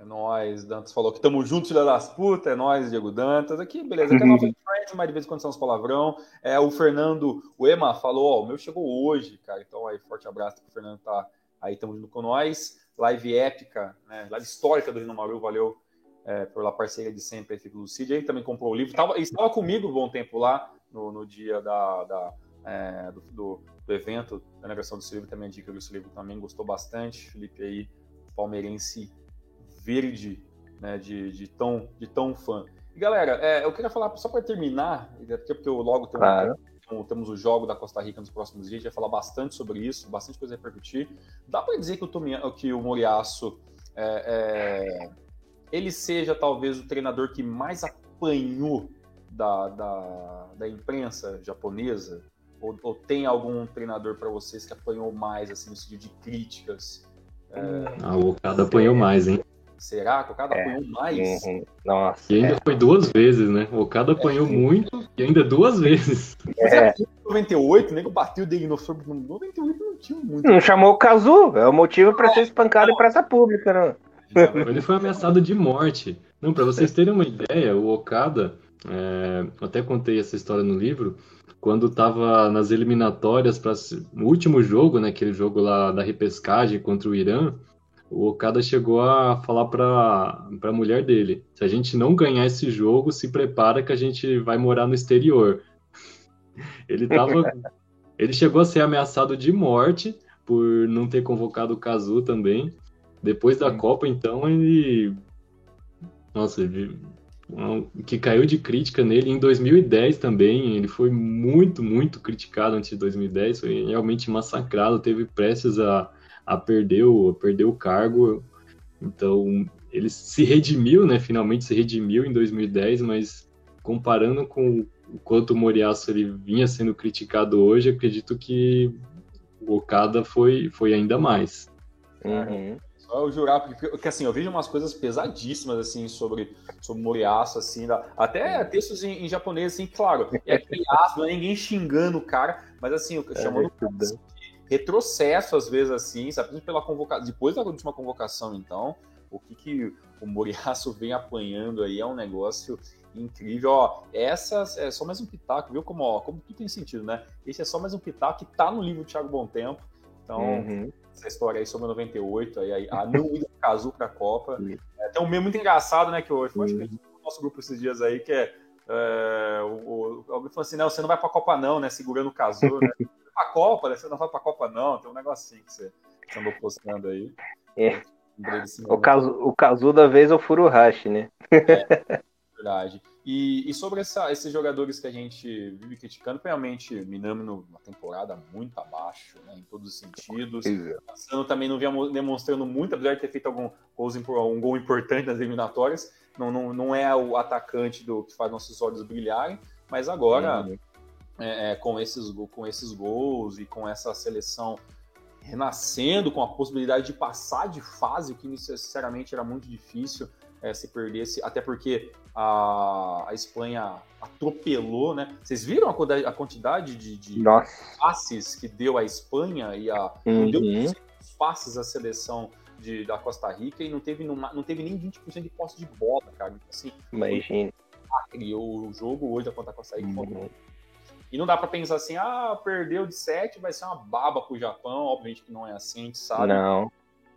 É nóis, Dantas falou que estamos juntos, filha das putas, é nóis, Diego Dantas. Aqui, beleza, aqui é nosso friend, mas de vez em quando são os palavrão. É, o Fernando, o Ema falou, ó, o meu chegou hoje, cara. Então, aí, forte abraço pro Fernando, tá aí, estamos junto com nós. Live épica, né? Live histórica do Rino Maru, valeu é, pela parceria de sempre aí, do Cid. Ele também comprou o livro. Tava, estava comigo um bom tempo lá, no, no dia da, da é, do, do, do, evento da negação desse livro. Também dica desse livro também gostou bastante. Felipe aí, palmeirense verde, né, de, de, tão, de tão fã. E galera, é, eu queria falar, só para terminar, até porque eu logo tenho claro. um, temos o jogo da Costa Rica nos próximos dias, a gente vai falar bastante sobre isso, bastante coisa a repercutir. Dá para dizer que o, que o Moriaço é, é ele seja talvez o treinador que mais apanhou da, da, da imprensa japonesa? Ou, ou, tem algum treinador para vocês que apanhou mais, assim, no sentido de críticas? É... Ah, o Okada apanhou mais, hein? Será que o Okada é. apanhou mais? Uhum. Nossa. E ainda é. foi duas vezes, né? O Okada apanhou é. muito e ainda duas vezes. É. 98, nem que bateu dele no 98 não tinha muito. Não chamou o Kazu, é o motivo para ser espancado em praça pública, né? *laughs* Ele foi ameaçado de morte. Não, para vocês terem uma ideia, o Okada, é, até contei essa história no livro, quando estava nas eliminatórias para o último jogo, né, aquele jogo lá da repescagem contra o Irã, o Okada chegou a falar para a mulher dele: se a gente não ganhar esse jogo, se prepara que a gente vai morar no exterior. *laughs* Ele tava, ele chegou a ser ameaçado de morte por não ter convocado o Kazu também. Depois da Sim. Copa, então, ele. Nossa, ele... que caiu de crítica nele em 2010 também. Ele foi muito, muito criticado antes de 2010. Foi realmente massacrado. Teve prestes a, a, perder, o, a perder o cargo. Então, ele se redimiu, né? Finalmente se redimiu em 2010, mas comparando com o quanto o Moriaço ele vinha sendo criticado hoje, acredito que o Okada foi, foi ainda mais. Uhum. Eu jurar, porque, porque, assim, eu vejo umas coisas pesadíssimas, assim, sobre, sobre Moriaço, assim, da, até textos em, em, japonês, assim, claro, é aquele aço, não é ninguém xingando o cara, mas assim, é, chamando de retrocesso, às vezes, assim, sabe, pela convocação, depois da última convocação, então, o que que o Moriaço vem apanhando aí é um negócio incrível, ó, essas é só mais um pitaco, viu como, ó, como tudo tem sentido, né? Esse é só mais um pitaco que tá no livro do Thiago Bom Tempo, então... Uhum essa história aí sobre 98, aí, a não ida do Cazu para a Copa. É, tem um meme muito engraçado, né, que eu acho que no nosso grupo esses dias aí, que é, é o, o, alguém falou assim, não, você não vai para a Copa não, né, segurando o Cazu, né, *laughs* a Copa, né, você não vai para a Copa não, tem um negocinho que você, você andou postando aí. É. O caso, o caso da vez é o Furuhashi, né? É, *laughs* verdade. E, e sobre essa, esses jogadores que a gente vive criticando, realmente Minami numa temporada muito abaixo, né, em todos os sentidos. Passando também não vinha demonstrando muito, apesar de ter feito algum um gol importante nas eliminatórias. Não, não, não é o atacante do que faz nossos olhos brilharem, mas agora, uhum. é, é, com, esses, com esses gols e com essa seleção renascendo, com a possibilidade de passar de fase, o que necessariamente era muito difícil é, se perdesse, até porque a, a Espanha atropelou, né? Vocês viram a, a quantidade de, de passes que deu a Espanha e a uhum. deu passes à seleção de, da Costa Rica e não teve, numa, não teve nem 20% de posse de bola, cara. Então, assim, Imagina. Criou o jogo hoje da Costa Rica. Uhum. E não dá para pensar assim, ah, perdeu de 7, vai ser uma baba pro Japão. Obviamente que não é assim, a gente sabe. Não.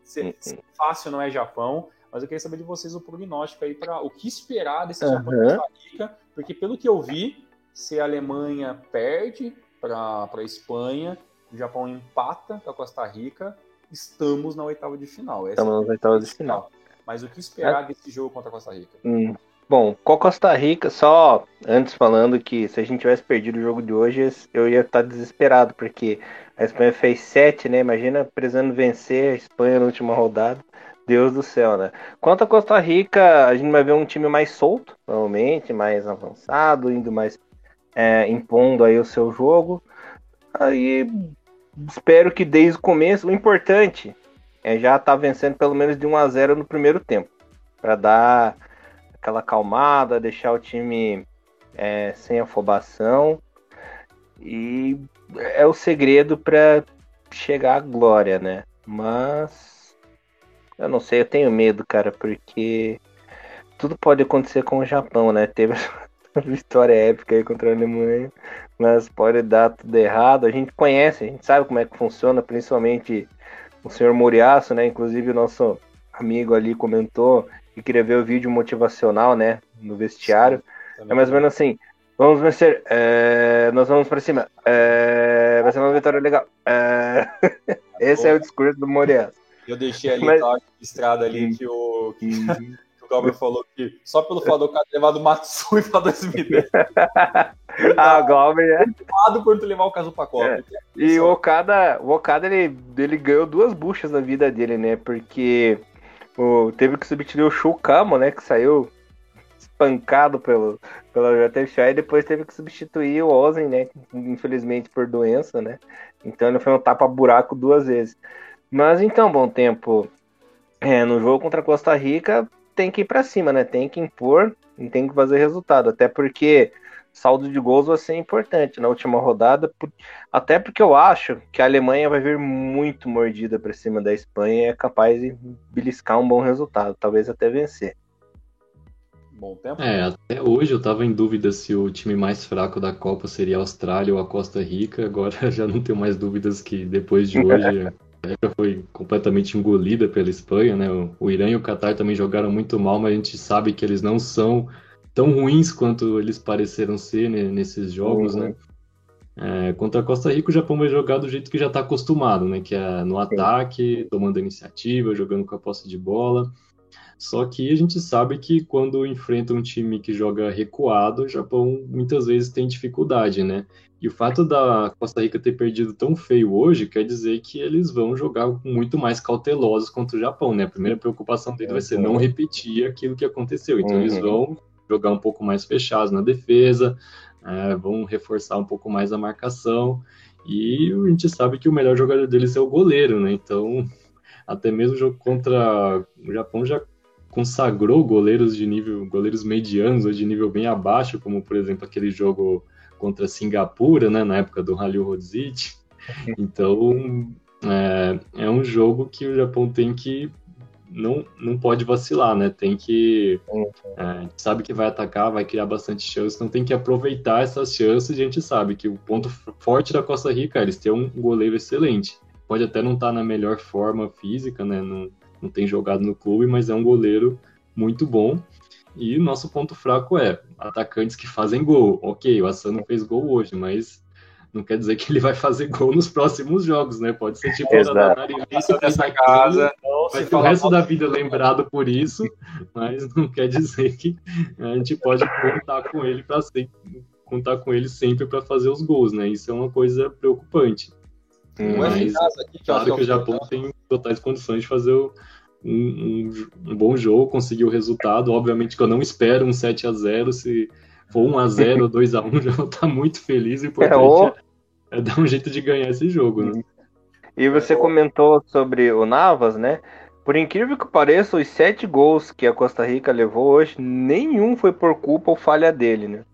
Ser, ser uhum. fácil não é Japão. Mas eu queria saber de vocês o prognóstico aí para o que esperar desse uhum. Japão Costa Rica, porque pelo que eu vi, se a Alemanha perde para a Espanha, o Japão empata com a Costa Rica, estamos na oitava de final. Essa estamos na oitava de final. Mas o que esperar é. desse jogo contra a Costa Rica? Hum. Bom, com a Costa Rica, só antes falando que se a gente tivesse perdido o jogo de hoje, eu ia estar desesperado, porque a Espanha fez sete, né? Imagina precisando vencer a Espanha na última rodada. Deus do céu, né? Quanto a Costa Rica, a gente vai ver um time mais solto, provavelmente, mais avançado, indo mais é, impondo aí o seu jogo. Aí espero que desde o começo, o importante é já estar tá vencendo pelo menos de 1 a 0 no primeiro tempo, para dar aquela calmada, deixar o time é, sem afobação e é o segredo para chegar à glória, né? Mas eu não sei, eu tenho medo, cara, porque tudo pode acontecer com o Japão, né? *laughs* Teve vitória épica aí contra a Alemanha, mas pode dar tudo errado. A gente conhece, a gente sabe como é que funciona, principalmente o senhor Muriaço, né? Inclusive o nosso amigo ali comentou que queria ver o vídeo motivacional, né? No vestiário. É mais ou menos assim. Vamos vencer. É, nós vamos para cima. É, vai ser uma vitória legal. É, *laughs* esse é o discurso do Morias. Eu deixei ali Mas... estrada ali que o, que, que o Galber falou que só pelo fato do cara ter levado o Matsui para 2010. *laughs* ah, o Galber é. por tu levar o caso para Copa. É. E o Okada, o Okada ele, ele ganhou duas buchas na vida dele, né? Porque o, teve que substituir o Shukamo, né? Que saiu espancado pelo, pela JFA e depois teve que substituir o Ozen, né? Infelizmente por doença, né? Então ele foi um tapa-buraco duas vezes. Mas então, bom tempo. É, no jogo contra a Costa Rica tem que ir para cima, né? Tem que impor e tem que fazer resultado. Até porque saldo de gols vai ser importante na última rodada, até porque eu acho que a Alemanha vai vir muito mordida para cima da Espanha e é capaz de beliscar um bom resultado, talvez até vencer. Bom tempo. É, até hoje eu estava em dúvida se o time mais fraco da Copa seria a Austrália ou a Costa Rica. Agora *laughs* já não tenho mais dúvidas que depois de hoje *laughs* a foi completamente engolida pela Espanha, né? O Irã e o Qatar também jogaram muito mal, mas a gente sabe que eles não são tão ruins quanto eles pareceram ser né, nesses jogos, uhum. né? É, contra a Costa Rica, o Japão vai jogar do jeito que já está acostumado, né? Que é no ataque, tomando a iniciativa, jogando com a posse de bola. Só que a gente sabe que quando enfrenta um time que joga recuado, o Japão muitas vezes tem dificuldade, né? E o fato da Costa Rica ter perdido tão feio hoje quer dizer que eles vão jogar muito mais cautelosos contra o Japão, né? A primeira preocupação dele vai ser não repetir aquilo que aconteceu. Então uhum. eles vão jogar um pouco mais fechados na defesa, é, vão reforçar um pouco mais a marcação. E a gente sabe que o melhor jogador deles é o goleiro, né? Então, *laughs* até mesmo o jogo contra o Japão já consagrou goleiros de nível, goleiros medianos ou de nível bem abaixo, como por exemplo aquele jogo contra Singapura, né, na época do Halil Rodzic. Então, é, é um jogo que o Japão tem que não, não pode vacilar, né? Tem que. É, sabe que vai atacar, vai criar bastante chances, então tem que aproveitar essas chances. A gente sabe que o ponto forte da Costa Rica é eles têm um goleiro excelente. Pode até não estar tá na melhor forma física, né? Não, não tem jogado no clube, mas é um goleiro muito bom. E o nosso ponto fraco é atacantes que fazem gol. Ok, o Assano fez gol hoje, mas não quer dizer que ele vai fazer gol nos próximos jogos, né? Pode ser tipo o Danari dessa casa, vai ter o resto da vida lembrado por isso, *laughs* mas não quer dizer que a gente pode contar com ele para contar com ele sempre para fazer os gols, né? Isso é uma coisa preocupante. Hum, mas aqui, claro que o Japão tem totais condições de fazer um, um, um, bom jogo, conseguir o resultado. Obviamente que eu não espero um 7 a 0 se for 1 a 0 ou 2 a 1 *laughs* já vou estar muito feliz. O importante é, o... é, dar um jeito de ganhar esse jogo, né? E você comentou sobre o Navas, né? Por incrível que pareça, os sete gols que a Costa Rica levou hoje, nenhum foi por culpa ou falha dele, né?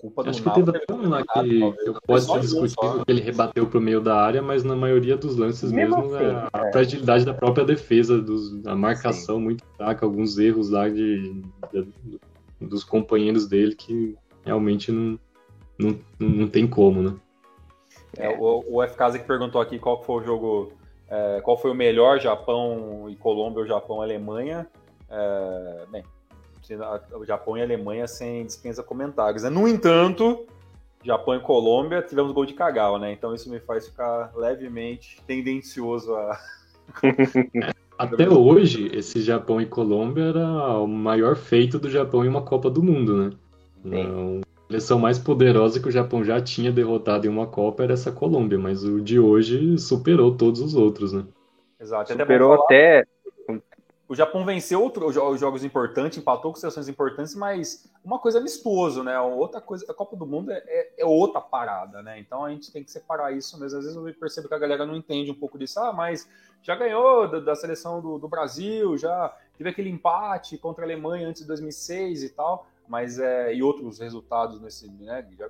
Culpa Acho que teve até um lá que, pode ser discutido que ele rebateu para o meio da área, mas na maioria dos lances mesmo, mesmo assim, é a é. fragilidade da própria defesa, dos, a marcação Sim. muito fraca, alguns erros lá de, de, dos companheiros dele que realmente não, não, não tem como, né? É, o, o FKZ que perguntou aqui qual foi o jogo, é, qual foi o melhor Japão e Colômbia ou Japão e Alemanha. É, bem, o Japão e Alemanha sem dispensa comentários. Né? No entanto, Japão e Colômbia tivemos gol de Kagawa, né? Então isso me faz ficar levemente tendencioso a. *laughs* até hoje, esse Japão e Colômbia era o maior feito do Japão em uma Copa do Mundo, né? Não, a seleção mais poderosa que o Japão já tinha derrotado em uma Copa era essa Colômbia, mas o de hoje superou todos os outros, né? Exato. Superou até, o Japão venceu outros jogos importantes, empatou com seleções importantes, mas uma coisa é amistoso, né? Outra coisa, a Copa do Mundo é, é, é, outra parada, né? Então a gente tem que separar isso mesmo. Às vezes eu percebo que a galera não entende um pouco disso. Ah, mas já ganhou da, da seleção do, do, Brasil, já teve aquele empate contra a Alemanha antes de 2006 e tal, mas é, e outros resultados nesse, né? Já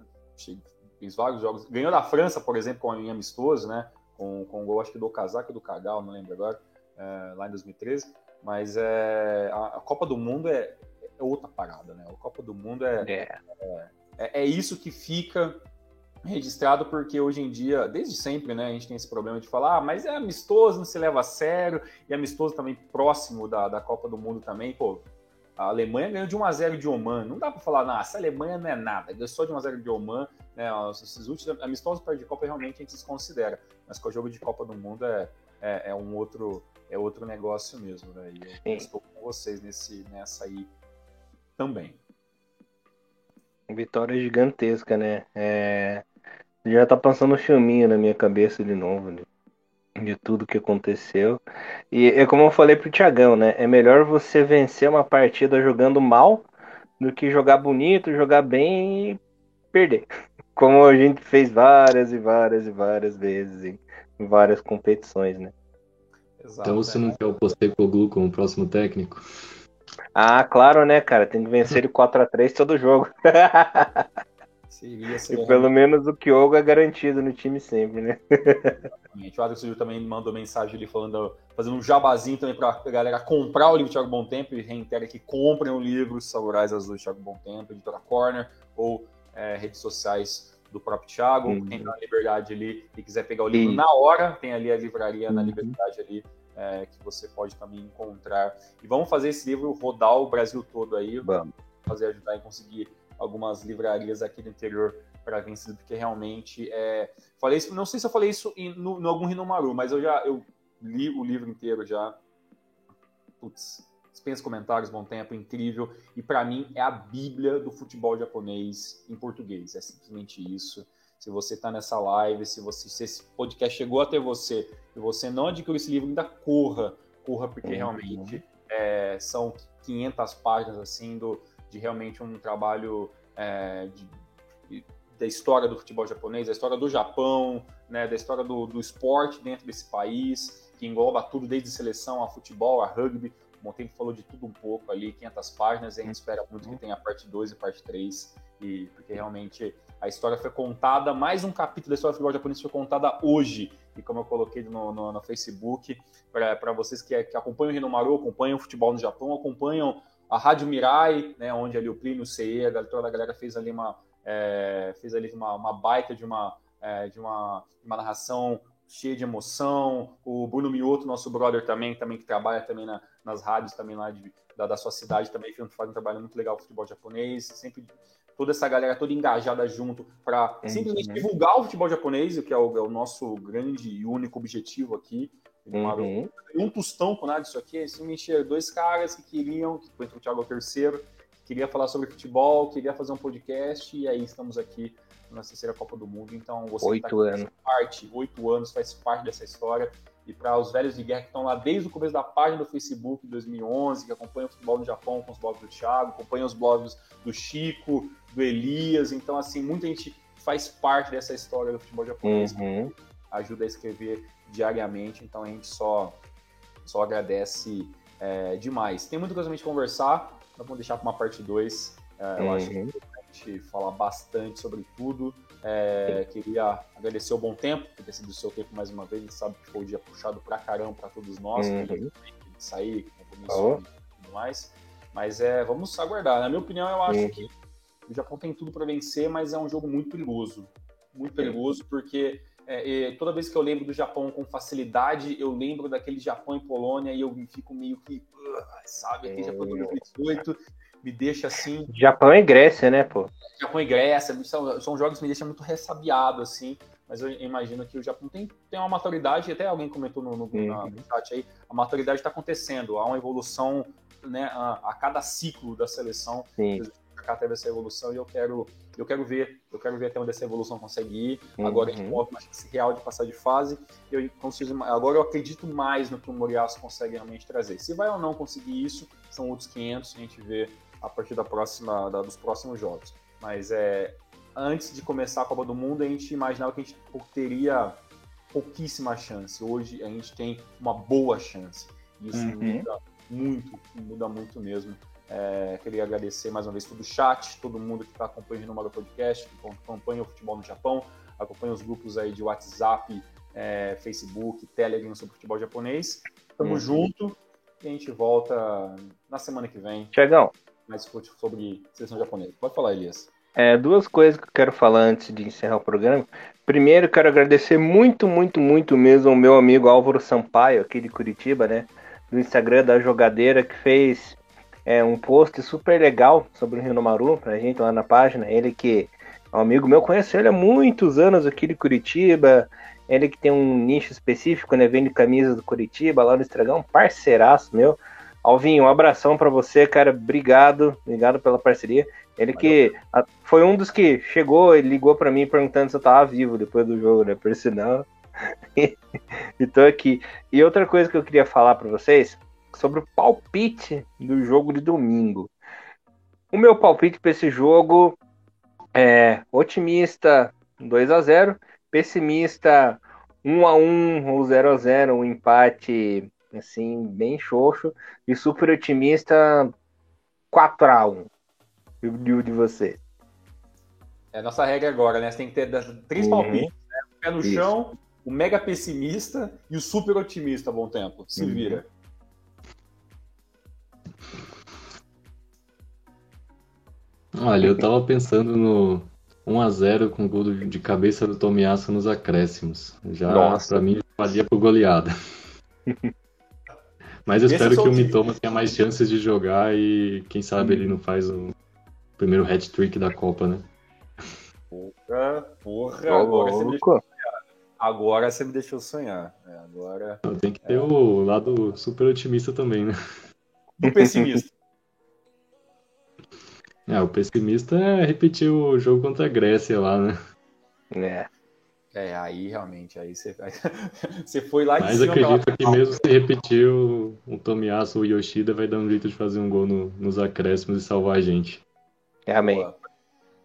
fiz vários jogos. Ganhou da França, por exemplo, com em amistoso, né? Com, com o gol, acho que do casaco do Cagal, não lembro agora, é, lá em 2013. Mas é, a, a Copa do Mundo é, é, outra parada, né? A Copa do Mundo é, é, é, é isso que fica registrado porque hoje em dia, desde sempre, né, a gente tem esse problema de falar, ah, mas é amistoso, não se leva a sério, e amistoso também próximo da, da Copa do Mundo também, pô, a Alemanha ganhou de 1 a 0 de Oman, não dá para falar, não, essa Alemanha não é nada, ganhou só de 1 a 0 de Oman, né, esses últimos amistosos para de Copa realmente a gente desconsidera, mas com o jogo de Copa do Mundo é, é, é um outro é outro negócio mesmo, né? E eu estou com vocês nesse, nessa aí também. Vitória gigantesca, né? É... Já tá passando um filminho na minha cabeça de novo, né? de tudo que aconteceu. E é como eu falei pro Tiagão, né? É melhor você vencer uma partida jogando mal do que jogar bonito, jogar bem e perder. *laughs* Como a gente fez várias e várias e várias vezes em várias competições, né? Exato, então você é. não quer o Postecoglou como próximo técnico? Ah, claro, né, cara? Tem que vencer *laughs* ele 4x3 todo jogo. Seria, *laughs* seria e pelo menos o Kyogo é garantido no time sempre, né? Exatamente. O Adriano também mandou mensagem ali falando, fazendo um jabazinho também pra galera comprar o livro Thiago Bom Tempo e reitera que comprem o livro Samurais Azuis Thiago Bom Tempo, editora Corner ou é, redes sociais do próprio Thiago, uhum. quem tá na Liberdade ali e quiser pegar o livro na hora, tem ali a livraria uhum. na Liberdade ali, é, que você pode também encontrar. E vamos fazer esse livro rodar o Brasil todo aí, vamos fazer ajudar em conseguir algumas livrarias aqui no interior para vencer, porque realmente é... falei isso, não sei se eu falei isso em, no, no algum Rinomaru, mas eu já eu li o livro inteiro já. Putz, dispensa comentários, bom tempo, incrível. E para mim é a bíblia do futebol japonês em português. É simplesmente isso. Se você está nessa live, se, você, se esse podcast chegou até você e você não adquiriu esse livro, ainda corra, corra, porque uhum. realmente é, são 500 páginas assim do, de realmente um trabalho é, de, de, da história do futebol japonês, da história do Japão, né, da história do, do esporte dentro desse país, que engloba tudo desde seleção a futebol, a rugby, o Montempo falou de tudo um pouco ali, 500 páginas, e a gente espera muito que tenha parte 2 e parte 3, e, porque realmente a história foi contada, mais um capítulo da história do futebol japonês foi contada hoje, e como eu coloquei no, no, no Facebook, para vocês que, que acompanham o Rinomaru, acompanham o futebol no Japão, acompanham a Rádio Mirai, né, onde ali o Plínio, o CE, a toda a galera fez ali uma, é, fez ali uma, uma baita de uma, é, de uma, uma narração cheia de emoção. O Bruno Mioto, nosso brother também, também que trabalha também na, nas rádios também lá de, da, da, sua cidade também, faz um trabalho muito legal com futebol japonês, sempre toda essa galera toda engajada junto para simplesmente divulgar o futebol japonês, que é o, é o nosso grande e único objetivo aqui. Uhum. Um tostão com nada disso aqui, simplesmente dois caras que queriam, que foi o Thiago é o terceiro, queria falar sobre futebol, queria fazer um podcast, e aí estamos aqui na terceira Copa do Mundo. Então, você tá oito tá anos. parte, oito anos, faz parte dessa história. E para os velhos de guerra que estão lá desde o começo da página do Facebook, 2011, que acompanham o futebol no Japão com os blogs do Thiago, acompanham os blogs do Chico, do Elias. Então, assim, muita gente faz parte dessa história do futebol japonês, uhum. ajuda a escrever diariamente. Então, a gente só, só agradece é, demais. Tem muita coisa pra gente conversar, nós vamos deixar para uma parte 2. É, eu uhum. acho que gente falar bastante sobre tudo. É, queria agradecer o bom tempo, por ter sido o seu tempo mais uma vez. A gente sabe que foi um dia puxado pra caramba para todos nós, uhum. que sair, compromisso e tudo mais. Mas é, vamos aguardar. Na minha opinião, eu acho uhum. que o Japão tem tudo para vencer, mas é um jogo muito perigoso. Muito perigoso, porque é, toda vez que eu lembro do Japão com facilidade, eu lembro daquele Japão e Polônia e eu fico meio que, uh, sabe, aquele Japão de 2018 me deixa assim. Japão e Grécia, né, pô? Japão e Grécia, são, são jogos que me deixam muito ressabiado, assim. mas eu imagino que o Japão tem, tem uma maturidade, até alguém comentou no, no, uhum. no chat aí, a maturidade está acontecendo, há uma evolução né, a, a, cada ciclo da seleção. Sim. Cá teve essa evolução e eu quero, eu quero ver, eu quero ver até onde essa evolução consegue ir. Uhum. Agora a gente uma chance real de passar de fase. Eu consigo, agora eu acredito mais no que o Moriaço consegue realmente trazer. Se vai ou não conseguir isso, são outros 500 que a gente vê a partir da próxima, da, dos próximos jogos. Mas é, antes de começar a Copa do Mundo, a gente imaginava que a gente teria pouquíssima chance. Hoje a gente tem uma boa chance. Isso uhum. muda muito, muda muito mesmo. É, queria agradecer mais uma vez todo o chat, todo mundo que está acompanhando o Mario Podcast, que acompanha o futebol no Japão, acompanha os grupos aí de WhatsApp, é, Facebook, Telegram sobre futebol japonês. Tamo uhum. junto e a gente volta na semana que vem. Chegão. Mais sobre seleção japonesa. Pode falar, Elias. É, duas coisas que eu quero falar antes de encerrar o programa. Primeiro, quero agradecer muito, muito, muito mesmo ao meu amigo Álvaro Sampaio, aqui de Curitiba, né? Do Instagram da Jogadeira, que fez é, um post super legal sobre o Rio Maru pra gente lá na página. Ele que é um amigo meu, conheço ele há muitos anos aqui de Curitiba. Ele que tem um nicho específico, né? Vende camisas do Curitiba lá no Estragão, parceiraço meu. Alvinho, um abração para você, cara. Obrigado, obrigado pela parceria. Ele que a, foi um dos que chegou e ligou para mim perguntando se eu tava vivo depois do jogo, né? Por sinal. *laughs* e tô aqui. E outra coisa que eu queria falar para vocês sobre o palpite do jogo de domingo. O meu palpite para esse jogo é otimista 2 a 0, pessimista 1 a 1 ou 0 a 0, um empate assim bem xoxo e super otimista 4 a 1 de, de você. É a nossa regra agora, né? Você tem que ter três uhum. palpites, né? O pé no Isso. chão, o mega pessimista e o super otimista, bom tempo. Se uhum. vira. Olha, eu tava pensando no 1x0 com gol de cabeça do Tomiasso nos acréscimos. Já, Nossa. pra mim, valia por goleada. *laughs* Mas eu espero que o Mitoma tenha mais chances de jogar e quem sabe hum. ele não faz o primeiro hat-trick da Copa, né? Porra, porra, agora você, me deixou sonhar. agora você me deixou sonhar. É, agora... Tem que ter é. o lado super otimista também, né? Do pessimista. *laughs* É, o pessimista é repetir o jogo contra a Grécia lá, né? É. É, aí realmente, aí você, aí, *laughs* você foi lá Mas acredito que mesmo se repetir o, o Tomiyasu ou o Yoshida vai dar um jeito de fazer um gol no, nos acréscimos e salvar a gente. Amém.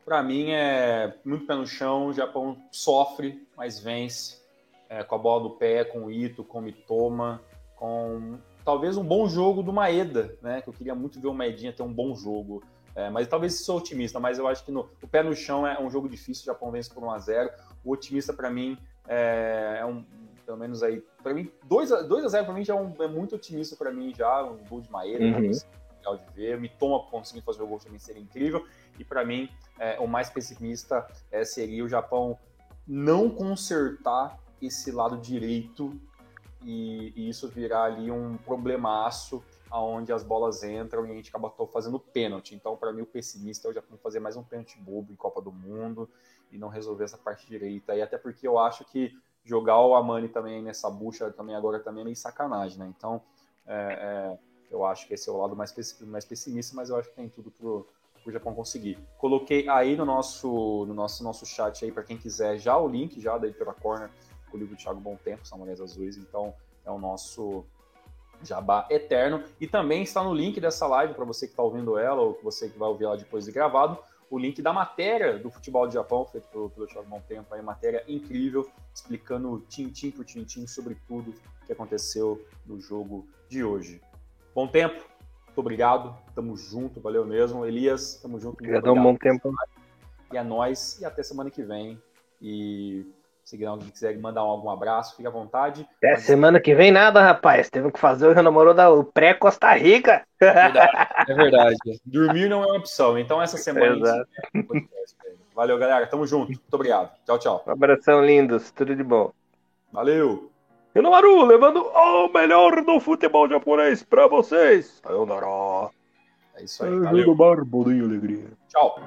Para mim é muito pé no chão, o Japão sofre, mas vence. É, com a bola do pé, com o Ito, com o Mitoma, com talvez um bom jogo do Maeda, né? Que eu queria muito ver o Maedinha ter um bom jogo. É, mas talvez sou otimista, mas eu acho que no, o pé no chão é um jogo difícil, o Japão vence por 1 a 0 O otimista para mim é, é, um, pelo menos aí, para mim, 2 a, 2 a 0 para mim já é, um, é muito otimista para mim já, um gol de Maeda, uhum. né? legal de ver. Me toma conseguir fazer o gol também seria incrível. E para mim, é, o mais pessimista é, seria o Japão não consertar esse lado direito e, e, isso virar ali um problemaço aonde as bolas entram e a gente acaba fazendo pênalti. Então, para mim, o pessimista é o Japão fazer mais um pênalti bobo em Copa do Mundo e não resolver essa parte direita. E até porque eu acho que jogar o Amani também nessa bucha também agora também é meio sacanagem, né? Então, é, é, eu acho que esse é o lado mais, mais pessimista, mas eu acho que tem tudo pro, o Japão conseguir. Coloquei aí no nosso, no nosso, nosso chat aí para quem quiser já o link já da Editora Corner, o livro do Thiago Bom Tempo, Samurais Azuis, então é o nosso jabá eterno. E também está no link dessa live, para você que está ouvindo ela ou você que vai ouvir ela depois de gravado, o link da matéria do futebol de Japão, feito pelo, pelo Thiago Bom Tempo, aí, matéria incrível, explicando tintim por tintim sobre tudo que aconteceu no jogo de hoje. Bom tempo, muito obrigado, tamo junto, valeu mesmo. Elias, tamo junto. Obrigado, bom tempo. E a nós, e até semana que vem. E se alguém quiser mandar algum abraço, fique à vontade. Até Mas... semana que vem nada, rapaz. Teve que fazer o namoro da pré-Costa Rica. É verdade, *laughs* é verdade. Dormir não é uma opção. Então essa semana. Exato. Valeu, galera. Tamo junto. Muito obrigado. Tchau, tchau. Um abração, lindos. Tudo de bom. Valeu. Renomaru, levando o melhor do futebol japonês pra vocês. Sayonara. É isso aí. Valeu. Barbo, alegria. Tchau.